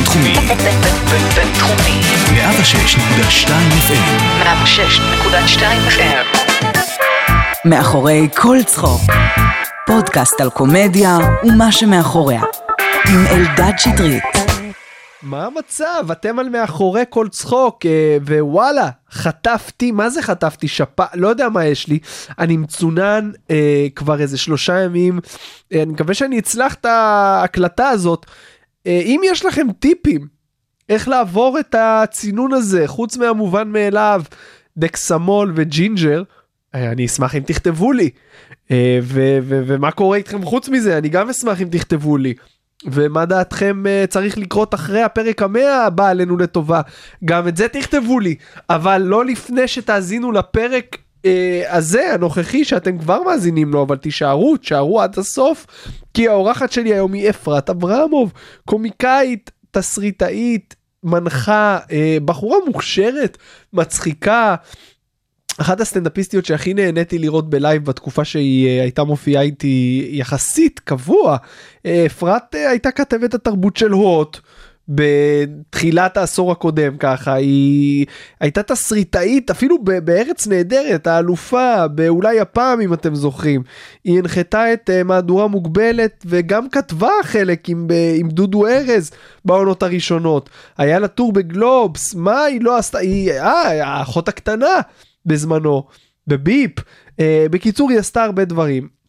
בינתחומי. בינתחומי. 106.2 FM. 106.2 FM. מאחורי כל צחוק. פודקאסט על קומדיה ומה שמאחוריה. עם אלדד שטרית. מה המצב? אתם על מאחורי כל צחוק, אה, ווואלה, חטפתי, מה זה חטפתי? שפ... לא יודע מה יש לי. אני מצונן אה, כבר איזה שלושה ימים. אה, אני מקווה שאני אצלח את ההקלטה הזאת. אה, אם יש לכם טיפים איך לעבור את הצינון הזה, חוץ מהמובן מאליו, דקסמול וג'ינג'ר, אה, אני אשמח אם תכתבו לי. אה, ו- ו- ומה קורה איתכם חוץ מזה, אני גם אשמח אם תכתבו לי. ומה דעתכם צריך לקרות אחרי הפרק המאה הבא עלינו לטובה, גם את זה תכתבו לי, אבל לא לפני שתאזינו לפרק הזה הנוכחי שאתם כבר מאזינים לו, אבל תישארו, תישארו עד הסוף, כי האורחת שלי היום היא אפרת אברמוב, קומיקאית, תסריטאית, מנחה, uh, בחורה מוכשרת, מצחיקה. אחת הסטנדאפיסטיות שהכי נהניתי לראות בלייב בתקופה שהיא uh, הייתה מופיעה איתי יחסית קבוע. אה, אפרת הייתה כתבת התרבות של הוט בתחילת העשור הקודם ככה היא הייתה תסריטאית אפילו ב- בארץ נהדרת האלופה באולי הפעם אם אתם זוכרים היא הנחתה את uh, מהדורה מוגבלת וגם כתבה חלק עם, uh, עם דודו ארז בעונות הראשונות היה לה טור בגלובס מה היא לא עשתה היא אה האחות הקטנה. בזמנו בביפ. Uh, בקיצור היא עשתה הרבה דברים.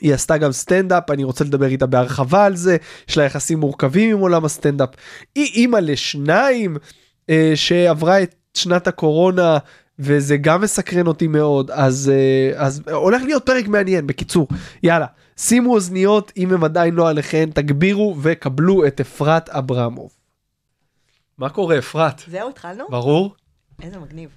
היא עשתה גם סטנדאפ אני רוצה לדבר איתה בהרחבה על זה יש לה יחסים מורכבים עם עולם הסטנדאפ. היא אימא לשניים uh, שעברה את שנת הקורונה וזה גם מסקרן אותי מאוד אז uh, אז הולך להיות פרק מעניין בקיצור יאללה שימו אוזניות אם הם עדיין לא עליכם תגבירו וקבלו את אפרת אברמוב. מה קורה אפרת? זהו, התחלנו? ברור? איזה מגניב.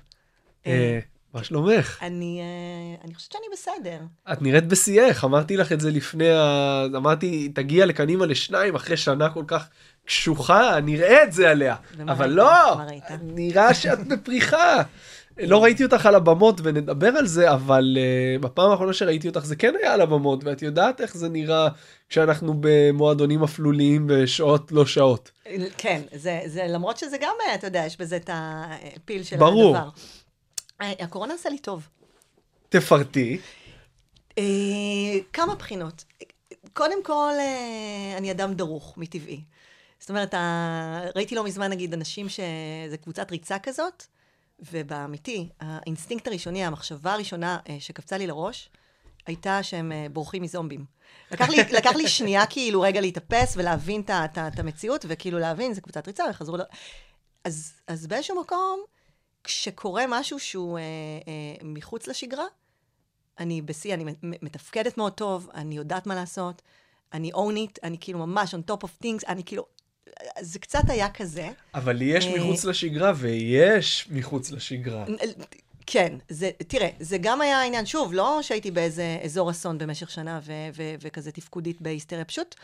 אה, מה שלומך? אני אה, אני חושבת שאני בסדר. את נראית בשיאך, אמרתי לך את זה לפני ה... אמרתי, תגיע אימא לשניים אחרי שנה כל כך קשוחה, נראה את זה עליה. אבל ראית? לא, ראית? נראה שאת בפריחה. לא ראיתי אותך על הבמות ונדבר על זה, אבל uh, בפעם האחרונה שראיתי אותך זה כן היה על הבמות, ואת יודעת איך זה נראה כשאנחנו במועדונים אפלוליים בשעות לא שעות. כן, זה, זה למרות שזה גם, אה, אתה יודע, יש בזה את הפיל של ברור. הדבר. אה, הקורונה עשה לי טוב. תפרטי. אה, כמה בחינות. קודם כל, אה, אני אדם דרוך מטבעי. זאת אומרת, ראיתי לא מזמן, נגיד, אנשים שזה קבוצת ריצה כזאת, ובאמיתי, האינסטינקט הראשוני, המחשבה הראשונה אה, שקפצה לי לראש, הייתה שהם אה, בורחים מזומבים. לקח לי, לקח לי שנייה כאילו רגע להתאפס ולהבין את המציאות, וכאילו להבין, זה קבוצת ריצה, וחזרו ל... אז, אז באיזשהו מקום, כשקורה משהו שהוא אה, אה, מחוץ לשגרה, אני בשיא, אני מתפקדת מאוד טוב, אני יודעת מה לעשות, אני own it, אני כאילו ממש on top of things, אני כאילו... זה קצת היה כזה. אבל יש אה, מחוץ לשגרה ויש מחוץ לשגרה. כן, זה, תראה, זה גם היה העניין, שוב, לא שהייתי באיזה אזור אסון במשך שנה ו- ו- וכזה תפקודית בהיסטריה, פשוט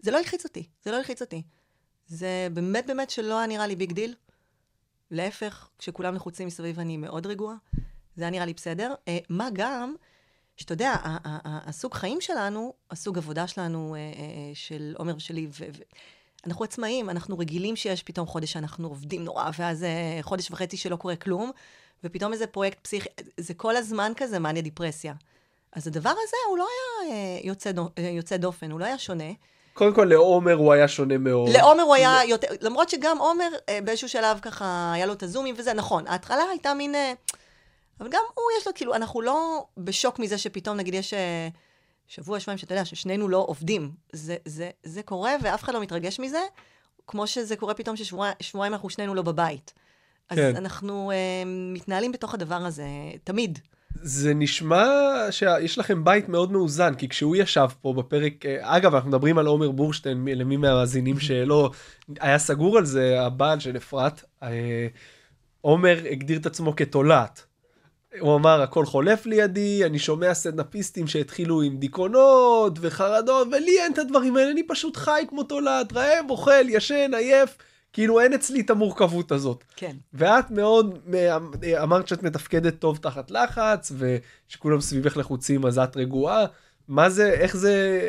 זה לא הלחיץ אותי, זה לא הלחיץ אותי. זה באמת באמת שלא היה נראה לי big deal. להפך, כשכולם לחוצים מסביב אני מאוד רגועה, זה היה נראה לי בסדר. אה, מה גם, שאתה יודע, הסוג חיים שלנו, הסוג עבודה שלנו, אה, אה, של עומר ושלי, אנחנו עצמאים, אנחנו רגילים שיש פתאום חודש שאנחנו עובדים נורא, ואז אה, חודש וחצי שלא קורה כלום, ופתאום איזה פרויקט פסיכי, זה כל הזמן כזה מאניה דיפרסיה. אז הדבר הזה הוא לא היה אה, יוצא, דו- אה, יוצא דופן, הוא לא היה שונה. קודם כל לעומר הוא היה שונה מאוד. לעומר הוא היה יותר, למרות שגם עומר אה, באיזשהו שלב ככה היה לו את הזומים וזה, נכון, ההתחלה הייתה מין, אה, אבל גם הוא יש לו, כאילו, אנחנו לא בשוק מזה שפתאום נגיד יש אה, שבוע, שבועיים, שאתה יודע, ששנינו לא עובדים. זה, זה, זה קורה ואף אחד לא מתרגש מזה, כמו שזה קורה פתאום ששבועיים אנחנו שנינו לא בבית. אז כן. אנחנו אה, מתנהלים בתוך הדבר הזה, תמיד. זה נשמע שיש לכם בית מאוד מאוזן כי כשהוא ישב פה בפרק אה, אגב אנחנו מדברים על עומר בורשטיין למי מהמאזינים שלא היה סגור על זה הבעל של אפרת אה, עומר הגדיר את עצמו כתולעת. הוא אמר הכל חולף לידי אני שומע סטנדאפיסטים שהתחילו עם דיכאונות וחרדות ולי אין את הדברים האלה אני פשוט חי כמו תולעת רעב אוכל ישן עייף כאילו אין אצלי את המורכבות הזאת. כן. ואת מאוד אה, אמרת שאת מתפקדת טוב תחת לחץ ושכולם סביבך לחוצים אז את רגועה. מה זה איך זה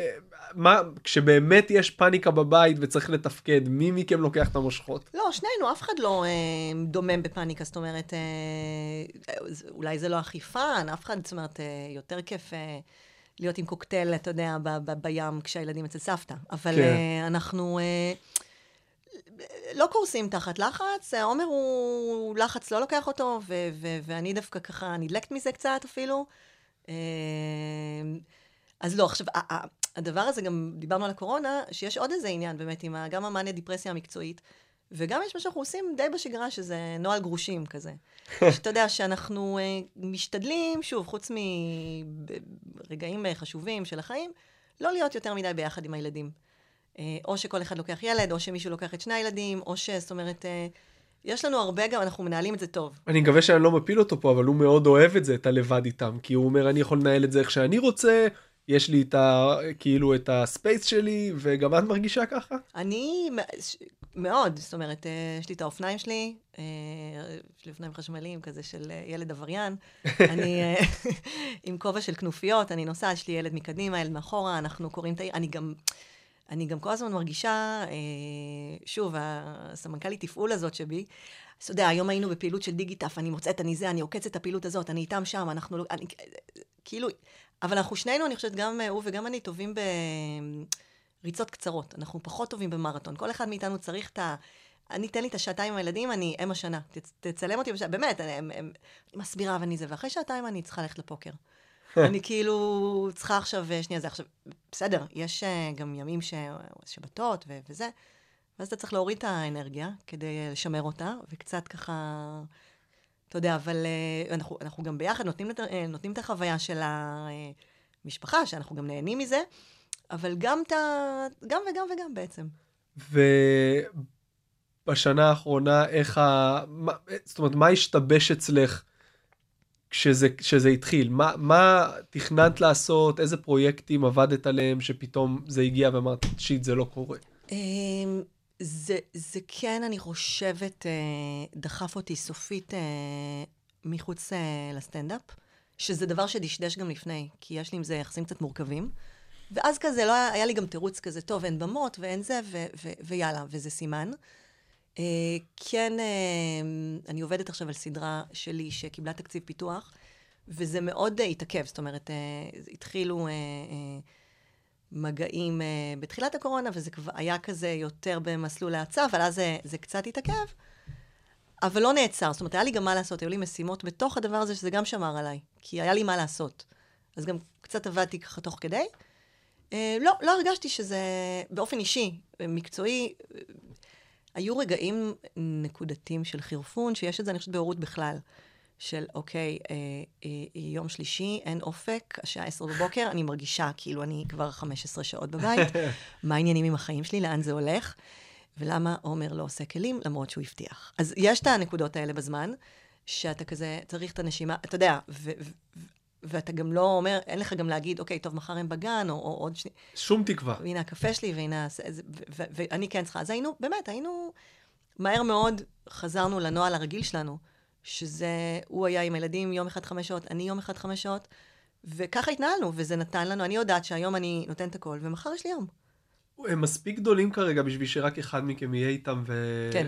מה, כשבאמת יש פאניקה בבית וצריך לתפקד, מי מכם לוקח את המושכות? לא, שנינו, אף אחד לא אה, דומם בפאניקה, זאת אומרת, אה, זה- אולי זה לא אכיפה, אף אחד, זאת אומרת, אה, יותר כיף אה, להיות עם קוקטייל, אתה יודע, ב- ב- בים כשהילדים אצל סבתא. אבל כן. אה, אנחנו אה, לא קורסים תחת לחץ, אה, עומר הוא לחץ, לא לוקח אותו, ו- ו- ואני דווקא ככה נדלקת מזה קצת אפילו. אה, אז לא, עכשיו, הדבר הזה, גם דיברנו על הקורונה, שיש עוד איזה עניין באמת עם גם המאניה דיפרסיה המקצועית, וגם יש מה שאנחנו עושים די בשגרה, שזה נוהל גרושים כזה. שאתה יודע שאנחנו אה, משתדלים, שוב, חוץ מרגעים אה, חשובים של החיים, לא להיות יותר מדי ביחד עם הילדים. אה, או שכל אחד לוקח ילד, או שמישהו לוקח את שני הילדים, או ש... זאת אומרת, אה, יש לנו הרבה גם, אנחנו מנהלים את זה טוב. אני מקווה שאני לא מפיל אותו פה, אבל הוא מאוד אוהב את זה, את הלבד איתם, כי הוא אומר, אני יכול לנהל את זה איך שאני רוצה, יש לי את ה... כאילו את הספייס שלי, וגם את מרגישה ככה? אני מאוד, זאת אומרת, אה, יש לי את האופניים שלי, יש לי אופניים חשמליים כזה של ילד עבריין. אני עם כובע של כנופיות, אני נוסעת, יש לי ילד מקדימה, ילד מאחורה, אנחנו קוראים את העיר, אני גם... אני גם כל הזמן מרגישה, אה, שוב, הסמנכ"לית תפעול הזאת שבי, אז אתה יודע, היום היינו בפעילות של דיגיטף, אני מוצאת, אני זה, אני עוקצת את הפעילות הזאת, אני איתם שם, אנחנו לא... אני, כאילו, אבל אנחנו שנינו, אני חושבת, גם הוא וגם אני, טובים בריצות קצרות. אנחנו פחות טובים במרתון. כל אחד מאיתנו צריך את ה... אני, תן לי את השעתיים עם הילדים, אני אם השנה. תצ, תצלם אותי בשעתיים, באמת, אני, הם, הם, מסבירה ואני זה, ואחרי שעתיים אני צריכה ללכת לפוקר. אני כאילו צריכה עכשיו, אה, שנייה, זה עכשיו, בסדר, יש אה, גם ימים ש... שבתות ו... וזה, ואז אתה צריך להוריד את האנרגיה כדי אה, לשמר אותה, וקצת ככה, אתה יודע, אבל אנחנו, אנחנו גם ביחד נותנים, נותנים את החוויה של המשפחה, שאנחנו גם נהנים מזה, אבל גם את ה... גם וגם וגם בעצם. ובשנה האחרונה, איך ה... מה... זאת אומרת, מה השתבש אצלך כשזה, כשזה התחיל? מה, מה תכננת לעשות? איזה פרויקטים עבדת עליהם שפתאום זה הגיע ואמרת, שיט, זה לא קורה? אמ, זה, זה כן, אני חושבת, אה, דחף אותי סופית אה, מחוץ אה, לסטנדאפ, שזה דבר שדשדש גם לפני, כי יש לי עם זה יחסים קצת מורכבים. ואז כזה, לא היה, היה לי גם תירוץ כזה, טוב, אין במות ואין זה, ו, ו, ויאללה, וזה סימן. אה, כן, אה, אני עובדת עכשיו על סדרה שלי שקיבלה תקציב פיתוח, וזה מאוד אה, התעכב, זאת אומרת, אה, התחילו... אה, אה, מגעים uh, בתחילת הקורונה, וזה כבר היה כזה יותר במסלול האצה, אבל אז זה, זה קצת התעכב, אבל לא נעצר. זאת אומרת, היה לי גם מה לעשות, היו לי משימות בתוך הדבר הזה, שזה גם שמר עליי, כי היה לי מה לעשות. אז גם קצת עבדתי ככה תוך כדי. Uh, לא, לא הרגשתי שזה, באופן אישי, מקצועי, היו רגעים נקודתיים של חירפון, שיש את זה, אני חושבת, בהורות בכלל. של אוקיי, אה, אה, יום שלישי, אין אופק, השעה עשר בבוקר, אני מרגישה כאילו אני כבר 15 שעות בבית, מה העניינים עם החיים שלי, לאן זה הולך, ולמה עומר לא עושה כלים, למרות שהוא הבטיח. אז יש את הנקודות האלה בזמן, שאתה כזה צריך את הנשימה, אתה יודע, ו- ו- ו- ואתה גם לא אומר, אין לך גם להגיד, אוקיי, טוב, מחר הם בגן, או, או עוד שני... שום תקווה. והנה הקפה שלי, והנה... ואני כן צריכה. אז היינו, באמת, היינו... מהר מאוד חזרנו לנוהל הרגיל שלנו, שזה, הוא היה עם הילדים יום אחד חמש שעות, אני יום אחד חמש שעות, וככה התנהלנו, וזה נתן לנו, אני יודעת שהיום אני נותנת הכל, ומחר יש לי יום. הם מספיק גדולים כרגע בשביל שרק אחד מכם יהיה איתם ו... כן.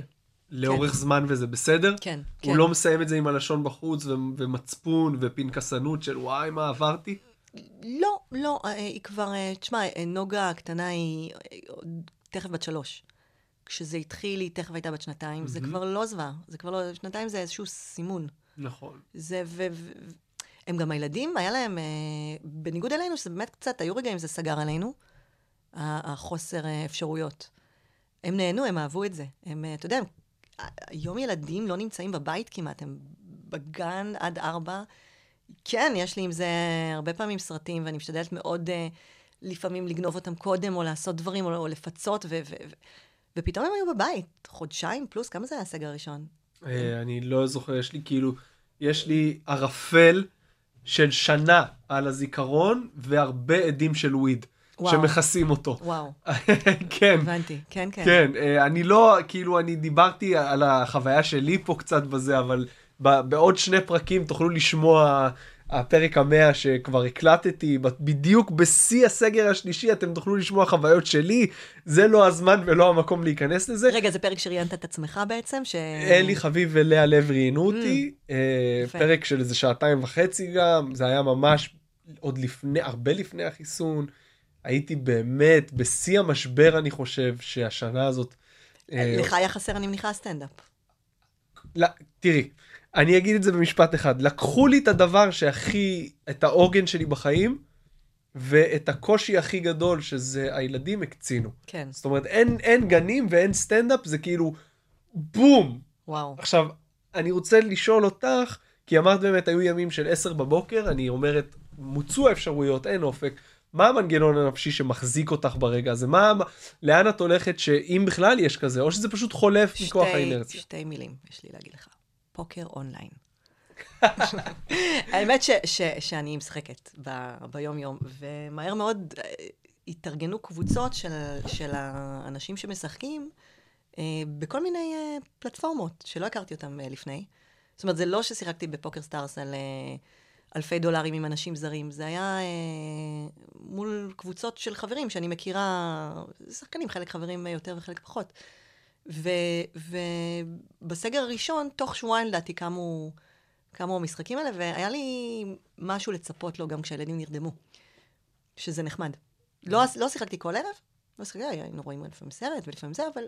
לאורך כן. זמן וזה בסדר? כן, כן. הוא לא מסיים את זה עם הלשון בחוץ ו- ומצפון ופנקסנות של וואי מה עברתי? לא, לא, אה, היא כבר, אה, תשמע, אה, נוגה הקטנה היא תכף בת שלוש. כשזה התחיל, היא תכף הייתה בת שנתיים, זה כבר לא זוועה, זה כבר לא, שנתיים זה איזשהו סימון. נכון. זה, ו... ו הם גם הילדים, היה להם, אה, בניגוד אלינו, שזה באמת קצת, היו רגעים זה סגר עלינו, החוסר אפשרויות. הם נהנו, הם אהבו את זה. הם, אתה יודע, הם, היום ילדים לא נמצאים בבית כמעט, הם בגן עד ארבע. כן, יש לי עם זה הרבה פעמים סרטים, ואני משתדלת מאוד אה, לפעמים לגנוב אותם קודם, או לעשות דברים, או, או לפצות, ו, ו, ו, ופתאום הם היו בבית, חודשיים פלוס, כמה זה היה הסגר הראשון? אה, אני לא זוכר, יש לי כאילו, יש לי ערפל של שנה על הזיכרון והרבה עדים של וויד וואו. שמכסים אותו. וואו, כן. הבנתי, כן, כן. כן, אה, אני לא, כאילו, אני דיברתי על החוויה שלי פה קצת בזה, אבל בעוד שני פרקים תוכלו לשמוע הפרק המאה שכבר הקלטתי, בדיוק בשיא הסגר השלישי, אתם תוכלו לשמוע חוויות שלי, זה לא הזמן ולא המקום להיכנס לזה. רגע, זה פרק שראיינת את עצמך בעצם? ש... אלי חביב ולאה לב ראיינו אותי, אה, Mm. פרק של איזה שעתיים וחצי גם, זה היה ממש עוד לפני, הרבה לפני החיסון. הייתי באמת בשיא המשבר, אני חושב, שהשנה הזאת... אה, לך היה חסר, אני מניחה, הסטנדאפ. לא, תראי, אני אגיד את זה במשפט אחד. לקחו לי את הדבר שהכי, את העוגן שלי בחיים, ואת הקושי הכי גדול, שזה הילדים הקצינו. כן, זאת אומרת, אין, אין גנים ואין סטנדאפ, זה כאילו בום. וואו. עכשיו, אני רוצה לשאול אותך, כי אמרת באמת, היו ימים של 10 בבוקר, אני אומרת, מוצו האפשרויות, אין אופק. מה המנגנון הנפשי שמחזיק אותך ברגע הזה? מה, לאן את הולכת שאם בכלל יש כזה, או שזה פשוט חולף מכוח שתי, האינרציה? שתי מילים יש לי להגיד לך. פוקר אונליין. האמת ש, ש, שאני משחקת ב, ביום-יום, ומהר מאוד אה, התארגנו קבוצות של, של האנשים שמשחקים אה, בכל מיני אה, פלטפורמות שלא הכרתי אותם אה, לפני. זאת אומרת, זה לא ששיחקתי בפוקר סטארס על אה, אלפי דולרים עם אנשים זרים, זה היה אה, מול קבוצות של חברים שאני מכירה, שחקנים, חלק חברים אה, יותר וחלק פחות. ובסגר הראשון, תוך שבועיים לדעתי קמו, קמו המשחקים האלה, והיה לי משהו לצפות לו גם כשהילדים נרדמו, שזה נחמד. לא, לא שיחקתי כל ערב, לא שיחקתי, היינו רואים לפעמים סרט ולפעמים זה, אבל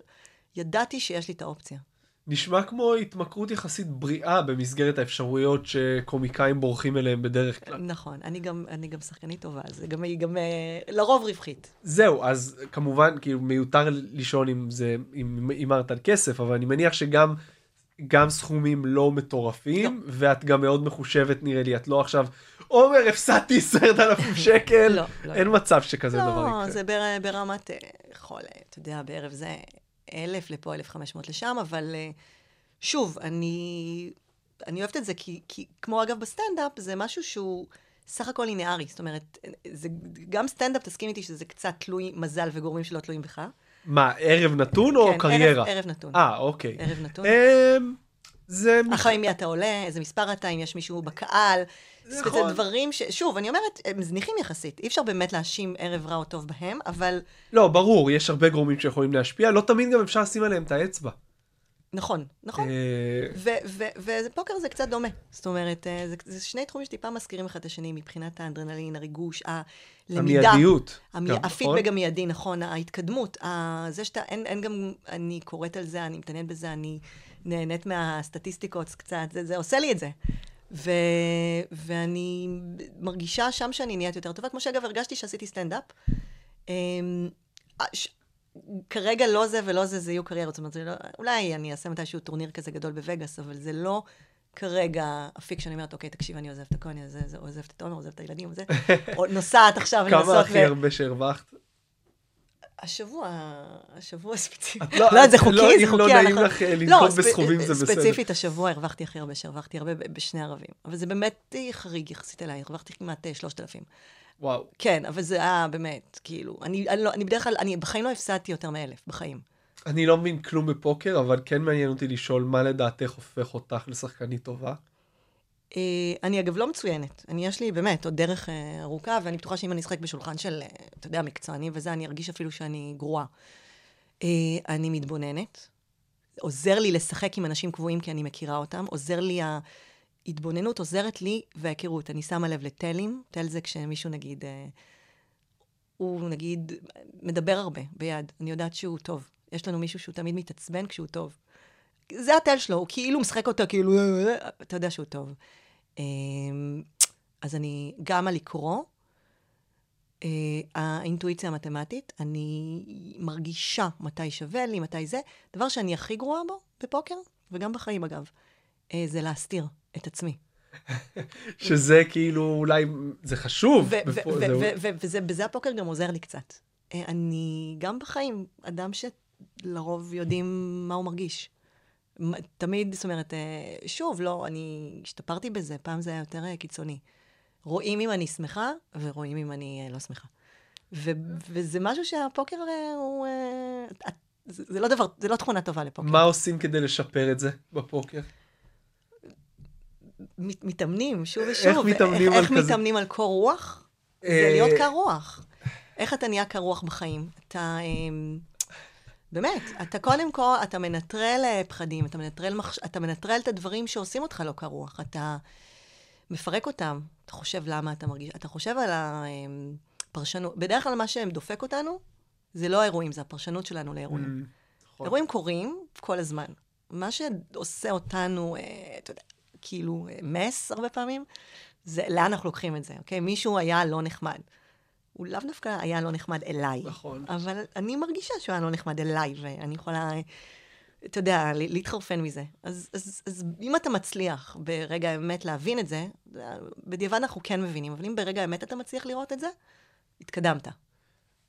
ידעתי שיש לי את האופציה. נשמע כמו התמכרות יחסית בריאה במסגרת האפשרויות שקומיקאים בורחים אליהם בדרך כלל. נכון, אני גם, אני גם שחקנית טובה, אז גם, היא גם אה, לרוב רווחית. זהו, אז כמובן, כאילו, מיותר לשאול אם זה, אם הימרת על כסף, אבל אני מניח שגם גם סכומים לא מטורפים, לא. ואת גם מאוד מחושבת נראה לי, את לא עכשיו, עומר, הפסדתי עשרת אלפים שקל, לא, לא. אין מצב שכזה דבר יקרה. לא, זה בר, ברמת, אה, יכול, אה, אתה יודע, בערב זה אלף לפה, אלף חמש מאות לשם, אבל אה, שוב, אני, אני אוהבת את זה, כי, כי כמו אגב בסטנדאפ, זה משהו שהוא סך הכל לינארי. זאת אומרת, זה, גם סטנדאפ, תסכים איתי שזה קצת תלוי מזל וגורמים שלא תלויים בך. מה, ערב נתון או כן, קריירה? ערב, ערב נתון. אה, אוקיי. ערב נתון. אמ, זה... אחרי מי אתה עולה, איזה מספר אתה, אם יש מישהו בקהל. נכון. זה דברים ש... שוב, אני אומרת, הם זניחים יחסית. אי אפשר באמת להאשים ערב רע או טוב בהם, אבל לא, ברור, יש הרבה גורמים שיכולים להשפיע, לא תמיד גם אפשר לשים עליהם את האצבע. נכון, נכון. אה, ופוקר זה קצת דומה. זאת אומרת, אה, זה, זה שני תחומים שטיפה מזכירים אחד את השני מבחינת האנדרנלין, הריגוש, הלמידה. המיידיות. המי... גם, הפידבק נכון? המיידי, נכון, ההתקדמות. ה... זה שאתה, אין, אין גם, אני קוראת על זה, אני מתעניינת בזה, אני נהנית מהסטטיסטיקות קצת, זה, זה עושה לי את זה. ו... ואני מרגישה שם שאני נהיית יותר טובה, כמו שאגב הרגשתי שעשיתי סטנדאפ. אמ, ש... כרגע לא זה ולא זה, זה יהיו קריירות. זאת אומרת, זה לא, אולי אני אעשה מתישהו טורניר כזה גדול בווגאס, אבל זה לא כרגע אפיק שאני אומרת, אוקיי, תקשיב, אני עוזבת הכל, אני עוזבת, עוזבת את עומר, עוזבת את הילדים, וזה, או נוסעת עכשיו כמה לנסות הכי הרבה שהרווחת? השבוע, השבוע ספציפית. לא- לא, זה את חוקי, לא- זה חוקי. לא נעים אנחנו- לך, אה, לא, לנקוב ספ- בסכומים, זה בסדר. ספציפית השבוע הרווחתי הכי הרבה שהרווחתי הרבה בשני ערבים. אבל זה באמת חריג יחסית אליי, הרווחתי כמעט אה, 3,000. וואו. כן, אבל זה היה באמת, כאילו, אני, אני, לא, אני בדרך כלל, אני בחיים לא הפסדתי יותר מאלף, בחיים. אני לא מבין כלום בפוקר, אבל כן מעניין אותי לשאול מה לדעתך הופך אותך לשחקנית טובה. אה, אני אגב לא מצוינת. אני, יש לי באמת עוד דרך אה, ארוכה, ואני בטוחה שאם אני אשחק בשולחן של, אה, אתה יודע, מקצוענים וזה, אני ארגיש אפילו שאני גרועה. אני מתבוננת. עוזר לי לשחק עם אנשים קבועים כי אני מכירה אותם. עוזר לי, ההתבוננות עוזרת לי וההיכרות. אני שמה לב לטלים. טל זה כשמישהו נגיד, הוא נגיד מדבר הרבה ביד. אני יודעת שהוא טוב. יש לנו מישהו שהוא תמיד מתעצבן כשהוא טוב. זה הטל שלו, הוא כאילו משחק אותה, כאילו, אתה יודע שהוא טוב. אמ, אז אני, גם על לקרוא, אה, האינטואיציה המתמטית, אני מרגישה מתי שווה לי, מתי זה. דבר שאני הכי גרועה בו, בפוקר, וגם בחיים אגב, אה, זה להסתיר את עצמי. שזה כאילו אולי, זה חשוב. ו- ו- בפו- ו- זה- ו- ו- וזה- בזה הפוקר גם עוזר לי קצת. אה, אני, גם בחיים, אדם שלרוב יודעים מה הוא מרגיש. תמיד, זאת אומרת, אה, שוב, לא, אני השתפרתי בזה, פעם זה היה יותר אה, קיצוני. רואים אם אני שמחה, ורואים אם אני אה, לא שמחה. ו- וזה משהו שהפוקר הוא... זה זה לא דבר, זה לא תכונה טובה לפוקר. מה עושים כדי לשפר את זה בפוקר? מת- מתאמנים שוב ושוב. איך מתאמנים על איך כזה? מתאמנים על קור רוח? זה להיות קר רוח. איך אתה נהיה קר רוח בחיים? אתה... אמ, באמת, אתה קודם כל, אתה מנטרל אה, פחדים, אתה מנטרל, מחש... אתה מנטרל את הדברים שעושים אותך לא קר רוח. אתה מפרק אותם, אתה חושב למה אתה מרגיש, אתה חושב על הפרשנות. בדרך כלל מה שדופק אותנו, זה לא האירועים, זה הפרשנות שלנו לאירועים. נכון. אירועים קורים כל הזמן. מה שעושה אותנו, אה, אתה יודע, כאילו, אה, מס הרבה פעמים, זה לאן אנחנו לוקחים את זה, אוקיי? מישהו היה לא נחמד. הוא לאו דווקא היה לא נחמד אליי. נכון. אבל אני מרגישה שהוא היה לא נחמד אליי, ואני יכולה, אתה יודע, להתחרפן מזה. אז, אז, אז אם אתה מצליח ברגע האמת להבין את זה, בדיעבד אנחנו כן מבינים, אבל אם ברגע האמת אתה מצליח לראות את זה, התקדמת.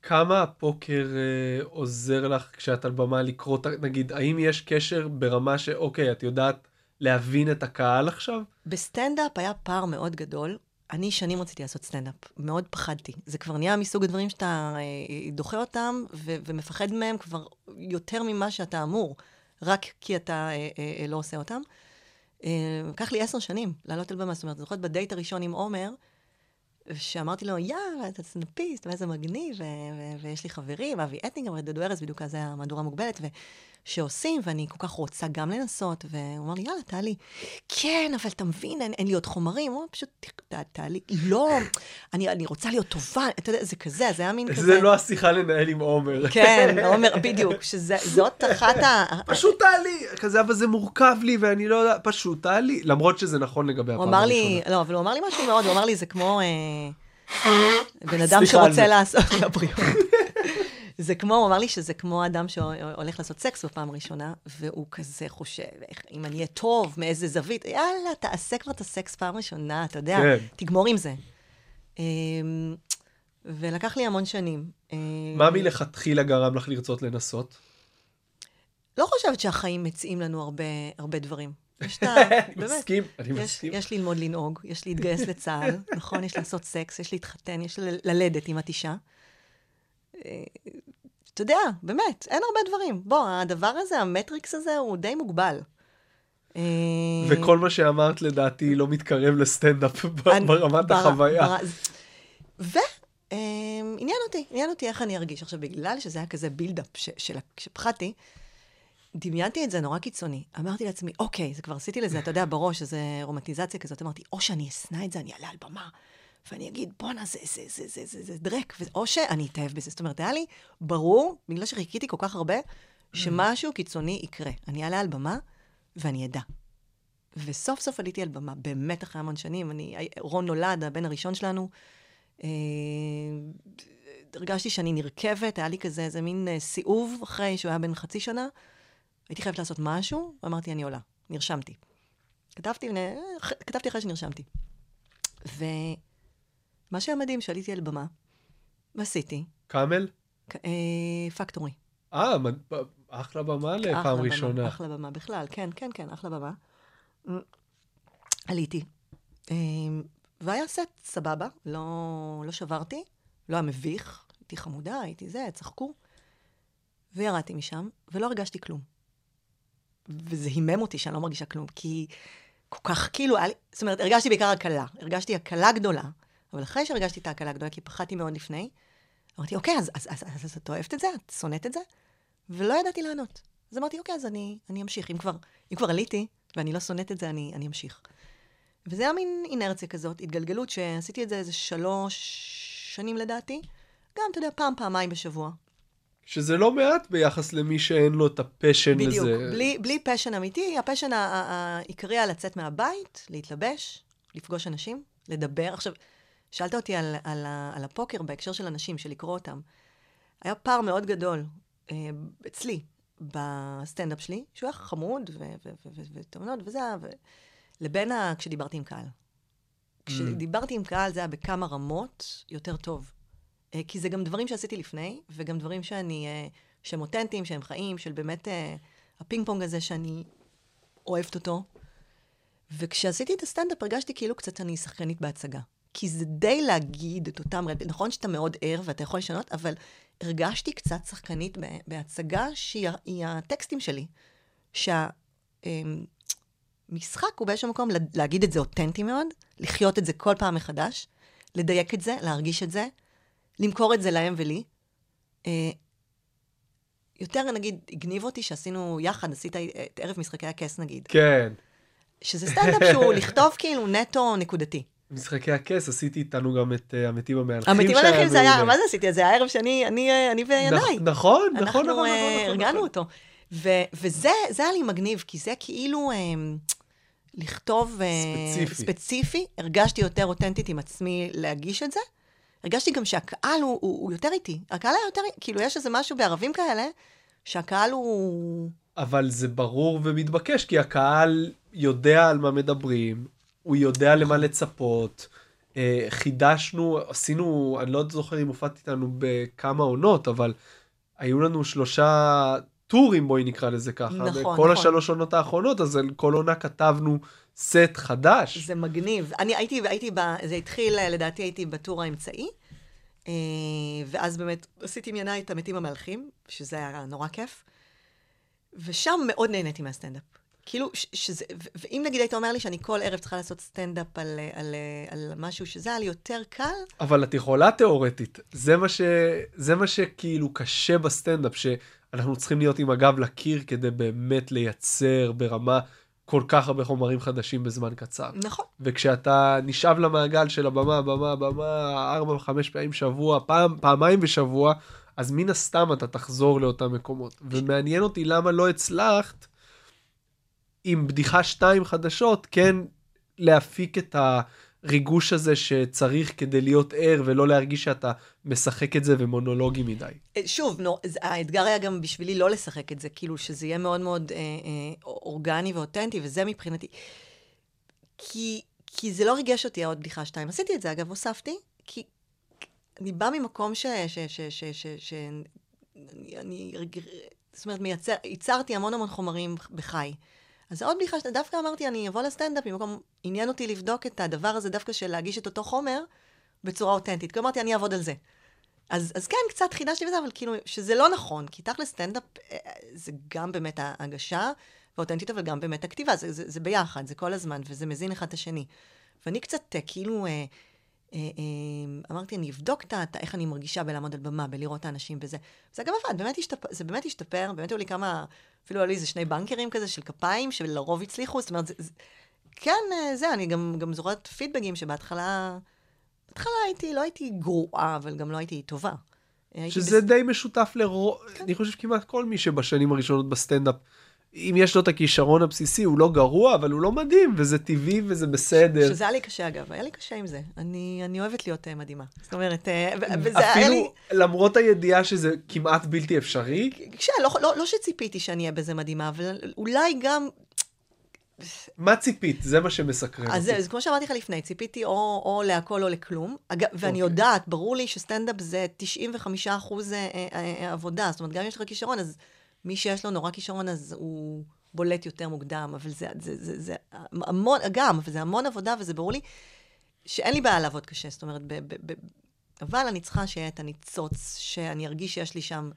כמה הפוקר אה, עוזר לך כשאת על במה לקרוא, נגיד, האם יש קשר ברמה שאוקיי, את יודעת להבין את הקהל עכשיו? בסטנדאפ היה פער מאוד גדול. אני שנים רציתי לעשות סטנדאפ, מאוד פחדתי. זה כבר נהיה מסוג הדברים שאתה אה, דוחה אותם ו- ומפחד מהם כבר יותר ממה שאתה אמור, רק כי אתה אה, אה, אה, לא עושה אותם. אה, לקח לי עשר שנים לעלות על במה, זאת אומרת, זוכרת בדייט הראשון עם עומר, שאמרתי לו, יאללה, אתה סטנדאפיסט, ואיזה מגניב, ו- ו- ויש לי חברים, אבי אטינגר ודודו ארז, בדיוק אז היה מהדורה מוגבלת, ו- שעושים, ואני כל כך רוצה גם לנסות, והוא אמר לי, יאללה, תעלי. כן, אבל אתה מבין, אין, אין לי עוד חומרים, הוא פשוט תעלי. לא, אני, אני רוצה להיות טובה, אתה יודע, זה כזה, זה היה מין כזה. זה לא השיחה לנהל עם עומר. כן, עומר, בדיוק, שזאת אחת ה... פשוט תעלי, כזה, אבל זה מורכב לי ואני לא יודע, פשוט תעלי, למרות שזה נכון לגבי הפעם לי, הראשונה. לא, אבל הוא אמר לי משהו מאוד, הוא אמר לי, זה כמו אה, בן אדם שרוצה זה. לעשות לבריאות. זה כמו, הוא אמר לי שזה כמו אדם שהולך לעשות סקס בפעם הראשונה, והוא כזה חושב, איך, אם אני אהיה טוב, מאיזה זווית, יאללה, תעשה כבר את הסקס פעם ראשונה, אתה יודע, כן. תגמור עם זה. אה, ולקח לי המון שנים. מה מלכתחילה גרם לך לרצות לנסות? לא חושבת שהחיים מציעים לנו הרבה, הרבה דברים. יש את ה... אני באמת. מסכים, אני יש, מסכים. יש ללמוד לנהוג, יש להתגייס לצה"ל, נכון? יש לעשות סקס, יש להתחתן, יש ללדת עם את אישה. אה, אתה יודע, באמת, אין הרבה דברים. בוא, הדבר הזה, המטריקס הזה, הוא די מוגבל. אה, וכל מה שאמרת לדעתי לא מתקרב לסטנדאפ ברמת בר- החוויה. ועניין אותי, עניין אותי איך אני ארגיש. עכשיו, בגלל שזה היה כזה בילדאפ שפחדתי, דמיינתי את זה נורא קיצוני. אמרתי לעצמי, אוקיי, זה כבר עשיתי לזה, אתה יודע, בראש, איזו רומטיזציה כזאת. אמרתי, או שאני אשנא את זה, אני אעלה על במה, ואני אגיד, בואנה, זה, זה, זה, זה, זה, זה דרק, ו- או שאני אתאהב בזה. זאת אומרת, היה לי ברור, בגלל שחיכיתי כל כך הרבה, שמשהו קיצוני יקרה. אני אעלה על במה, ואני אדע. וסוף סוף עליתי על במה, באמת אחרי המון שנים. אני, רון נולד, הבן הראשון שלנו. אה, הרגשתי שאני נרכבת, היה לי כזה איזה מין אה, סיאוב אחרי שהוא היה בן חצי שנה. הייתי חייבת לעשות משהו, ואמרתי, אני עולה. נרשמתי. כתבתי, אה, כתבתי אחרי שנרשמתי. ומה שהיה מדהים, שעליתי על במה, ועשיתי, קאמל? אה, פקטורי. אה, אחלה במה לפעם ראשונה. אחלה במה, בכלל, כן, כן, כן, אחלה במה. עליתי. אה, והיה סט סבבה, לא, לא שברתי, לא היה מביך, הייתי חמודה, הייתי זה, צחקו. וירדתי משם, ולא הרגשתי כלום. וזה הימם אותי שאני לא מרגישה כלום, כי כל כך, כאילו, זאת אומרת, הרגשתי בעיקר הקלה. הרגשתי הקלה גדולה, אבל אחרי שהרגשתי את ההקלה הגדולה, כי פחדתי מאוד לפני, אמרתי, אוקיי, אז, אז, אז, אז, אז את אוהבת את זה? את שונאת את זה? ולא ידעתי לענות. אז אמרתי, אוקיי, אז אני, אני אמשיך. אם כבר, אם כבר עליתי, ואני לא שונאת את זה, אני, אני אמשיך. וזה היה מין אינרציה כזאת, התגלגלות, שעשיתי את זה איזה שלוש שנים לדעתי. גם, אתה יודע, פעם, פעמיים בשבוע. שזה לא מעט ביחס למי שאין לו את ה passion לזה. בדיוק. בלי, בלי passion אמיתי, ה passion העיקרי היה לצאת מהבית, להתלבש, לפגוש אנשים, לדבר. עכשיו, שאלת אותי על, על, על הפוקר בהקשר של אנשים, של לקרוא אותם. היה פער מאוד גדול אה, אצלי, בסטנדאפ שלי, שהוא היה חמוד ותמונות וזה, ו... לבין ה... כשדיברתי עם קהל. כשדיברתי עם קהל זה היה בכמה רמות יותר טוב. אה, כי זה גם דברים שעשיתי לפני, וגם דברים שאני, אה, שהם אותנטיים, שהם חיים, של באמת הפינג פונג הזה שאני אוהבת אותו. וכשעשיתי את הסטנדאפ הרגשתי כאילו קצת אני שחקנית בהצגה. כי זה די להגיד את אותם, נכון שאתה מאוד ער ואתה יכול לשנות, אבל הרגשתי קצת שחקנית בהצגה שהיא הטקסטים שלי. שה... אמ, הוא באיזשהו מקום לה- להגיד את זה אותנטי מאוד, לחיות את זה כל פעם מחדש, לדייק את זה, להרגיש את זה, למכור את זה להם ולי. אה, יותר, נגיד, הגניב אותי שעשינו יחד, עשית את ערב משחקי הכס, נגיד. כן. שזה סטנדאפ שהוא לכתוב כאילו נטו נקודתי. משחקי הכס, עשיתי איתנו גם את אה, המתים המהלכים. המתים שהיה הלכים זה היה. מה זה עשיתי? זה הערב שאני, אני, אה, אני וינאי. נכון, נכון, נכון, אנחנו נכון, אה, נכון, ארגנו נכון. אותו. ו- וזה זה היה לי מגניב, כי זה כאילו אה, לכתוב... אה, ספציפי. ספציפי. הרגשתי יותר אותנטית עם עצמי להגיש את זה. הרגשתי גם שהקהל הוא, הוא, הוא יותר איתי. הקהל היה יותר, כאילו יש איזה משהו בערבים כאלה, שהקהל הוא... אבל זה ברור ומתבקש, כי הקהל יודע על מה מדברים, הוא יודע למה לצפות. אה, חידשנו, עשינו, אני לא זוכר אם הופעת איתנו בכמה עונות, אבל היו לנו שלושה טורים, בואי נקרא לזה ככה. נכון, נכון. השלוש עונות האחרונות, אז על כל עונה כתבנו סט חדש. זה מגניב. אני הייתי, הייתי ב... זה התחיל, לדעתי הייתי בטור האמצעי, אה, ואז באמת עשיתי עם ינאי את המתים המהלכים, שזה היה נורא כיף, ושם מאוד נהניתי מהסטנדאפ. כאילו, ש- שזה, ו- ואם נגיד היית אומר לי שאני כל ערב צריכה לעשות סטנדאפ על, אה, על, אה, על משהו שזה היה לי יותר קל, אבל את יכולה תיאורטית, זה מה, ש... זה מה שכאילו קשה בסטנדאפ, שאנחנו צריכים להיות עם הגב לקיר כדי באמת לייצר ברמה כל כך הרבה חומרים חדשים בזמן קצר. נכון. וכשאתה נשאב למעגל של הבמה, במה, במה, ארבע, חמש פעמים בשבוע, פעם, פעמיים בשבוע, אז מן הסתם אתה תחזור לאותם מקומות. ומעניין אותי למה לא הצלחת עם בדיחה שתיים חדשות, כן להפיק את הריגוש הזה שצריך כדי להיות ער, ולא להרגיש שאתה משחק את זה ומונולוגי מדי. אה, שוב, נו, האתגר היה גם בשבילי לא לשחק את זה, כאילו שזה יהיה מאוד מאוד אה, אה, אורגני ואותנטי, וזה מבחינתי. כי, כי זה לא ריגש אותי העוד בדיחה שתיים. עשיתי את זה, אגב, הוספתי, כי אני באה ממקום ש... ש, ש, ש, ש, ש אני, אני, זאת אומרת, מייצר, ייצרתי המון המון חומרים בחי. אז עוד בדיחה, שאתה- דווקא אמרתי, אני אבוא לסטנדאפ, ממקום, עניין אותי לבדוק את הדבר הזה דווקא של להגיש את אותו חומר בצורה אותנטית. כי אמרתי, אני אעבוד על זה. אז, אז כן, קצת חידשתי בזה, אבל כאילו, שזה לא נכון, כי תכל'ס סטנדאפ אה, זה גם באמת ההגשה ואותנטית, אבל גם באמת הכתיבה, זה, זה, זה ביחד, זה כל הזמן, וזה מזין אחד את השני. ואני קצת אה, כאילו, אה, אמרתי, אני אבדוק את איך אני מרגישה בלעמוד על במה, בלראות את האנשים בזה. זה אגב עבד, באמת השתפר, זה באמת השתפר, באמת היו לי כמה, אפילו היו לי איזה שני בנקרים כזה של כפיים, שלרוב הצליחו, זאת אומרת, זה, זה, כן, אה, זה, אני גם, גם זוכרת פידבגים שבהתחלה, בהתחלה הייתי, לא הייתי גרועה, אבל גם לא הייתי טובה. הייתי שזה בס- די משותף לרוב, אני חושב כמעט כל מי שבשנים הראשונות בסטנדאפ, אם יש לו את הכישרון הבסיסי, הוא לא גרוע, אבל הוא לא מדהים, וזה טבעי וזה בסדר. שזה היה לי קשה, אגב, היה לי קשה עם זה. אני, אני אוהבת להיות uh, מדהימה. זאת אומרת, uh, וזה היה אפילו לי... למרות הידיעה שזה כמעט בלתי אפשרי, לא, לא, לא שציפיתי שאני אהיה בזה מדהימה, אבל אולי גם... מה ציפית? זה מה שמסקרן אז אותי. זה כמו שאמרתי לך לפני, ציפיתי או, או להכל או לכלום. אגב, ואני אוקיי. יודעת, ברור לי שסטנדאפ זה 95 אחוז אה, אה, אה, עבודה. זאת אומרת, גם אם יש לך כישרון, אז מי שיש לו נורא כישרון, אז הוא בולט יותר מוקדם. אבל זה, זה, זה, זה המון, גם, אבל זה המון עבודה, וזה ברור לי שאין לי בעיה לעבוד קשה. זאת אומרת, ב, ב, ב, אבל אני צריכה שיהיה את הניצוץ, שאני ארגיש שיש לי שם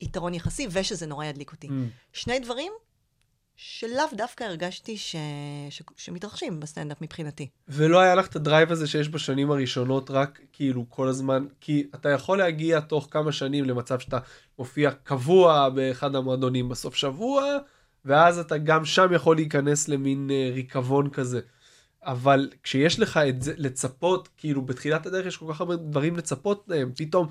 יתרון יחסי, ושזה נורא ידליק אותי. Mm. שני דברים שלאו דווקא הרגשתי ש... ש... שמתרחשים בסטנדאפ מבחינתי. ולא היה לך את ה drive הזה שיש בשנים הראשונות רק כאילו כל הזמן, כי אתה יכול להגיע תוך כמה שנים למצב שאתה מופיע קבוע באחד המועדונים בסוף שבוע, ואז אתה גם שם יכול להיכנס למין אה, ריקבון כזה. אבל כשיש לך את זה לצפות, כאילו בתחילת הדרך יש כל כך הרבה דברים לצפות להם, פתאום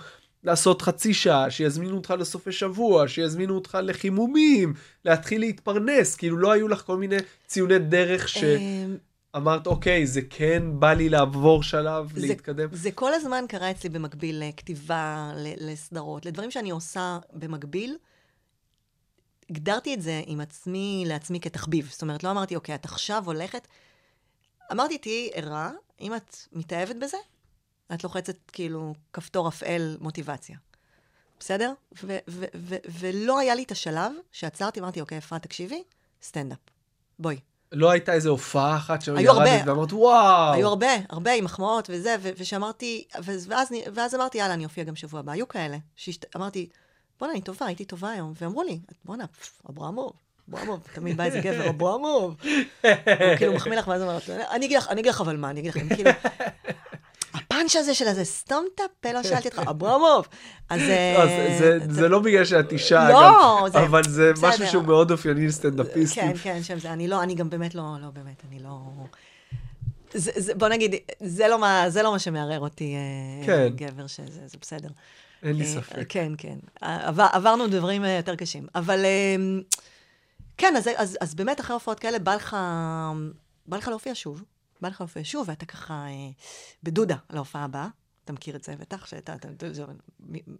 לעשות חצי שעה, שיזמינו אותך לסופי שבוע, שיזמינו אותך לחימומים, להתחיל להתפרנס, כאילו לא היו לך כל מיני ציוני דרך ש... אמ, אמרת, אוקיי, זה כן בא לי לעבור שלב, זה- להתקדם. זה כל הזמן קרה אצלי במקביל לכתיבה, ל- לסדרות, לדברים שאני עושה במקביל. הגדרתי את זה עם עצמי, לעצמי כתחביב. זאת אומרת, לא אמרתי, אוקיי, את עכשיו הולכת... אמרתי, תהיי ערה, אם את מתאהבת בזה, את לוחצת כאילו כפתור אפעל מוטיבציה. בסדר? ו- ו- ו- ולא היה לי את השלב שעצרתי, אמרתי, אוקיי, אפרת, תקשיבי, סטנדאפ. בואי. לא הייתה איזו הופעה אחת. שירדת ואמרת, וואו. היו הרבה, הרבה עם מחמאות וזה, ו- ושאמרתי, ואז, ואז, אמרתי, יאללה, אני אופיע גם שבוע הבא. היו כאלה, שאמרתי, בואנה, אני טובה, הייתי טובה היום. ואמרו לי, בואנה, פף, אברמוב, אברמוב, תמיד בא איזה גבר, אברמוב. הוא כאילו מחמיא לך, ואז אומר, אני אגיד לך, אני אגיד לך אבל מה, אני אגיד לך, כאילו... הפאנץ' הזה של הזה, סתום את הפה, לא שאלתי אותך, אברמוב. אז... אה, לא, זה- זה- לא בגלל שאת אישה, לא, זה- אבל זה. משהו שהוא מאוד אופייני לסטנדאפיסטים. כן, כן, שם זה, אני לא, אני גם באמת לא, לא, באמת, אני לא... זה, זה, בוא נגיד, זה לא מה, זה לא מה שמערער אותי, אה, כן. גבר, שזה זה בסדר. אין לי אה, ספק. כן, כן. עבר, עברנו דברים אה, יותר קשים. אבל אה, כן, אז, אז, אז באמת אחרי הופעות כאלה בא לך, בא לך להופיע שוב. בא לך להופיע שוב, ואתה ככה אה, בדרוך להופעה הבאה. אתה מכיר את זה בטח, שאתה, אתה, אתה- זה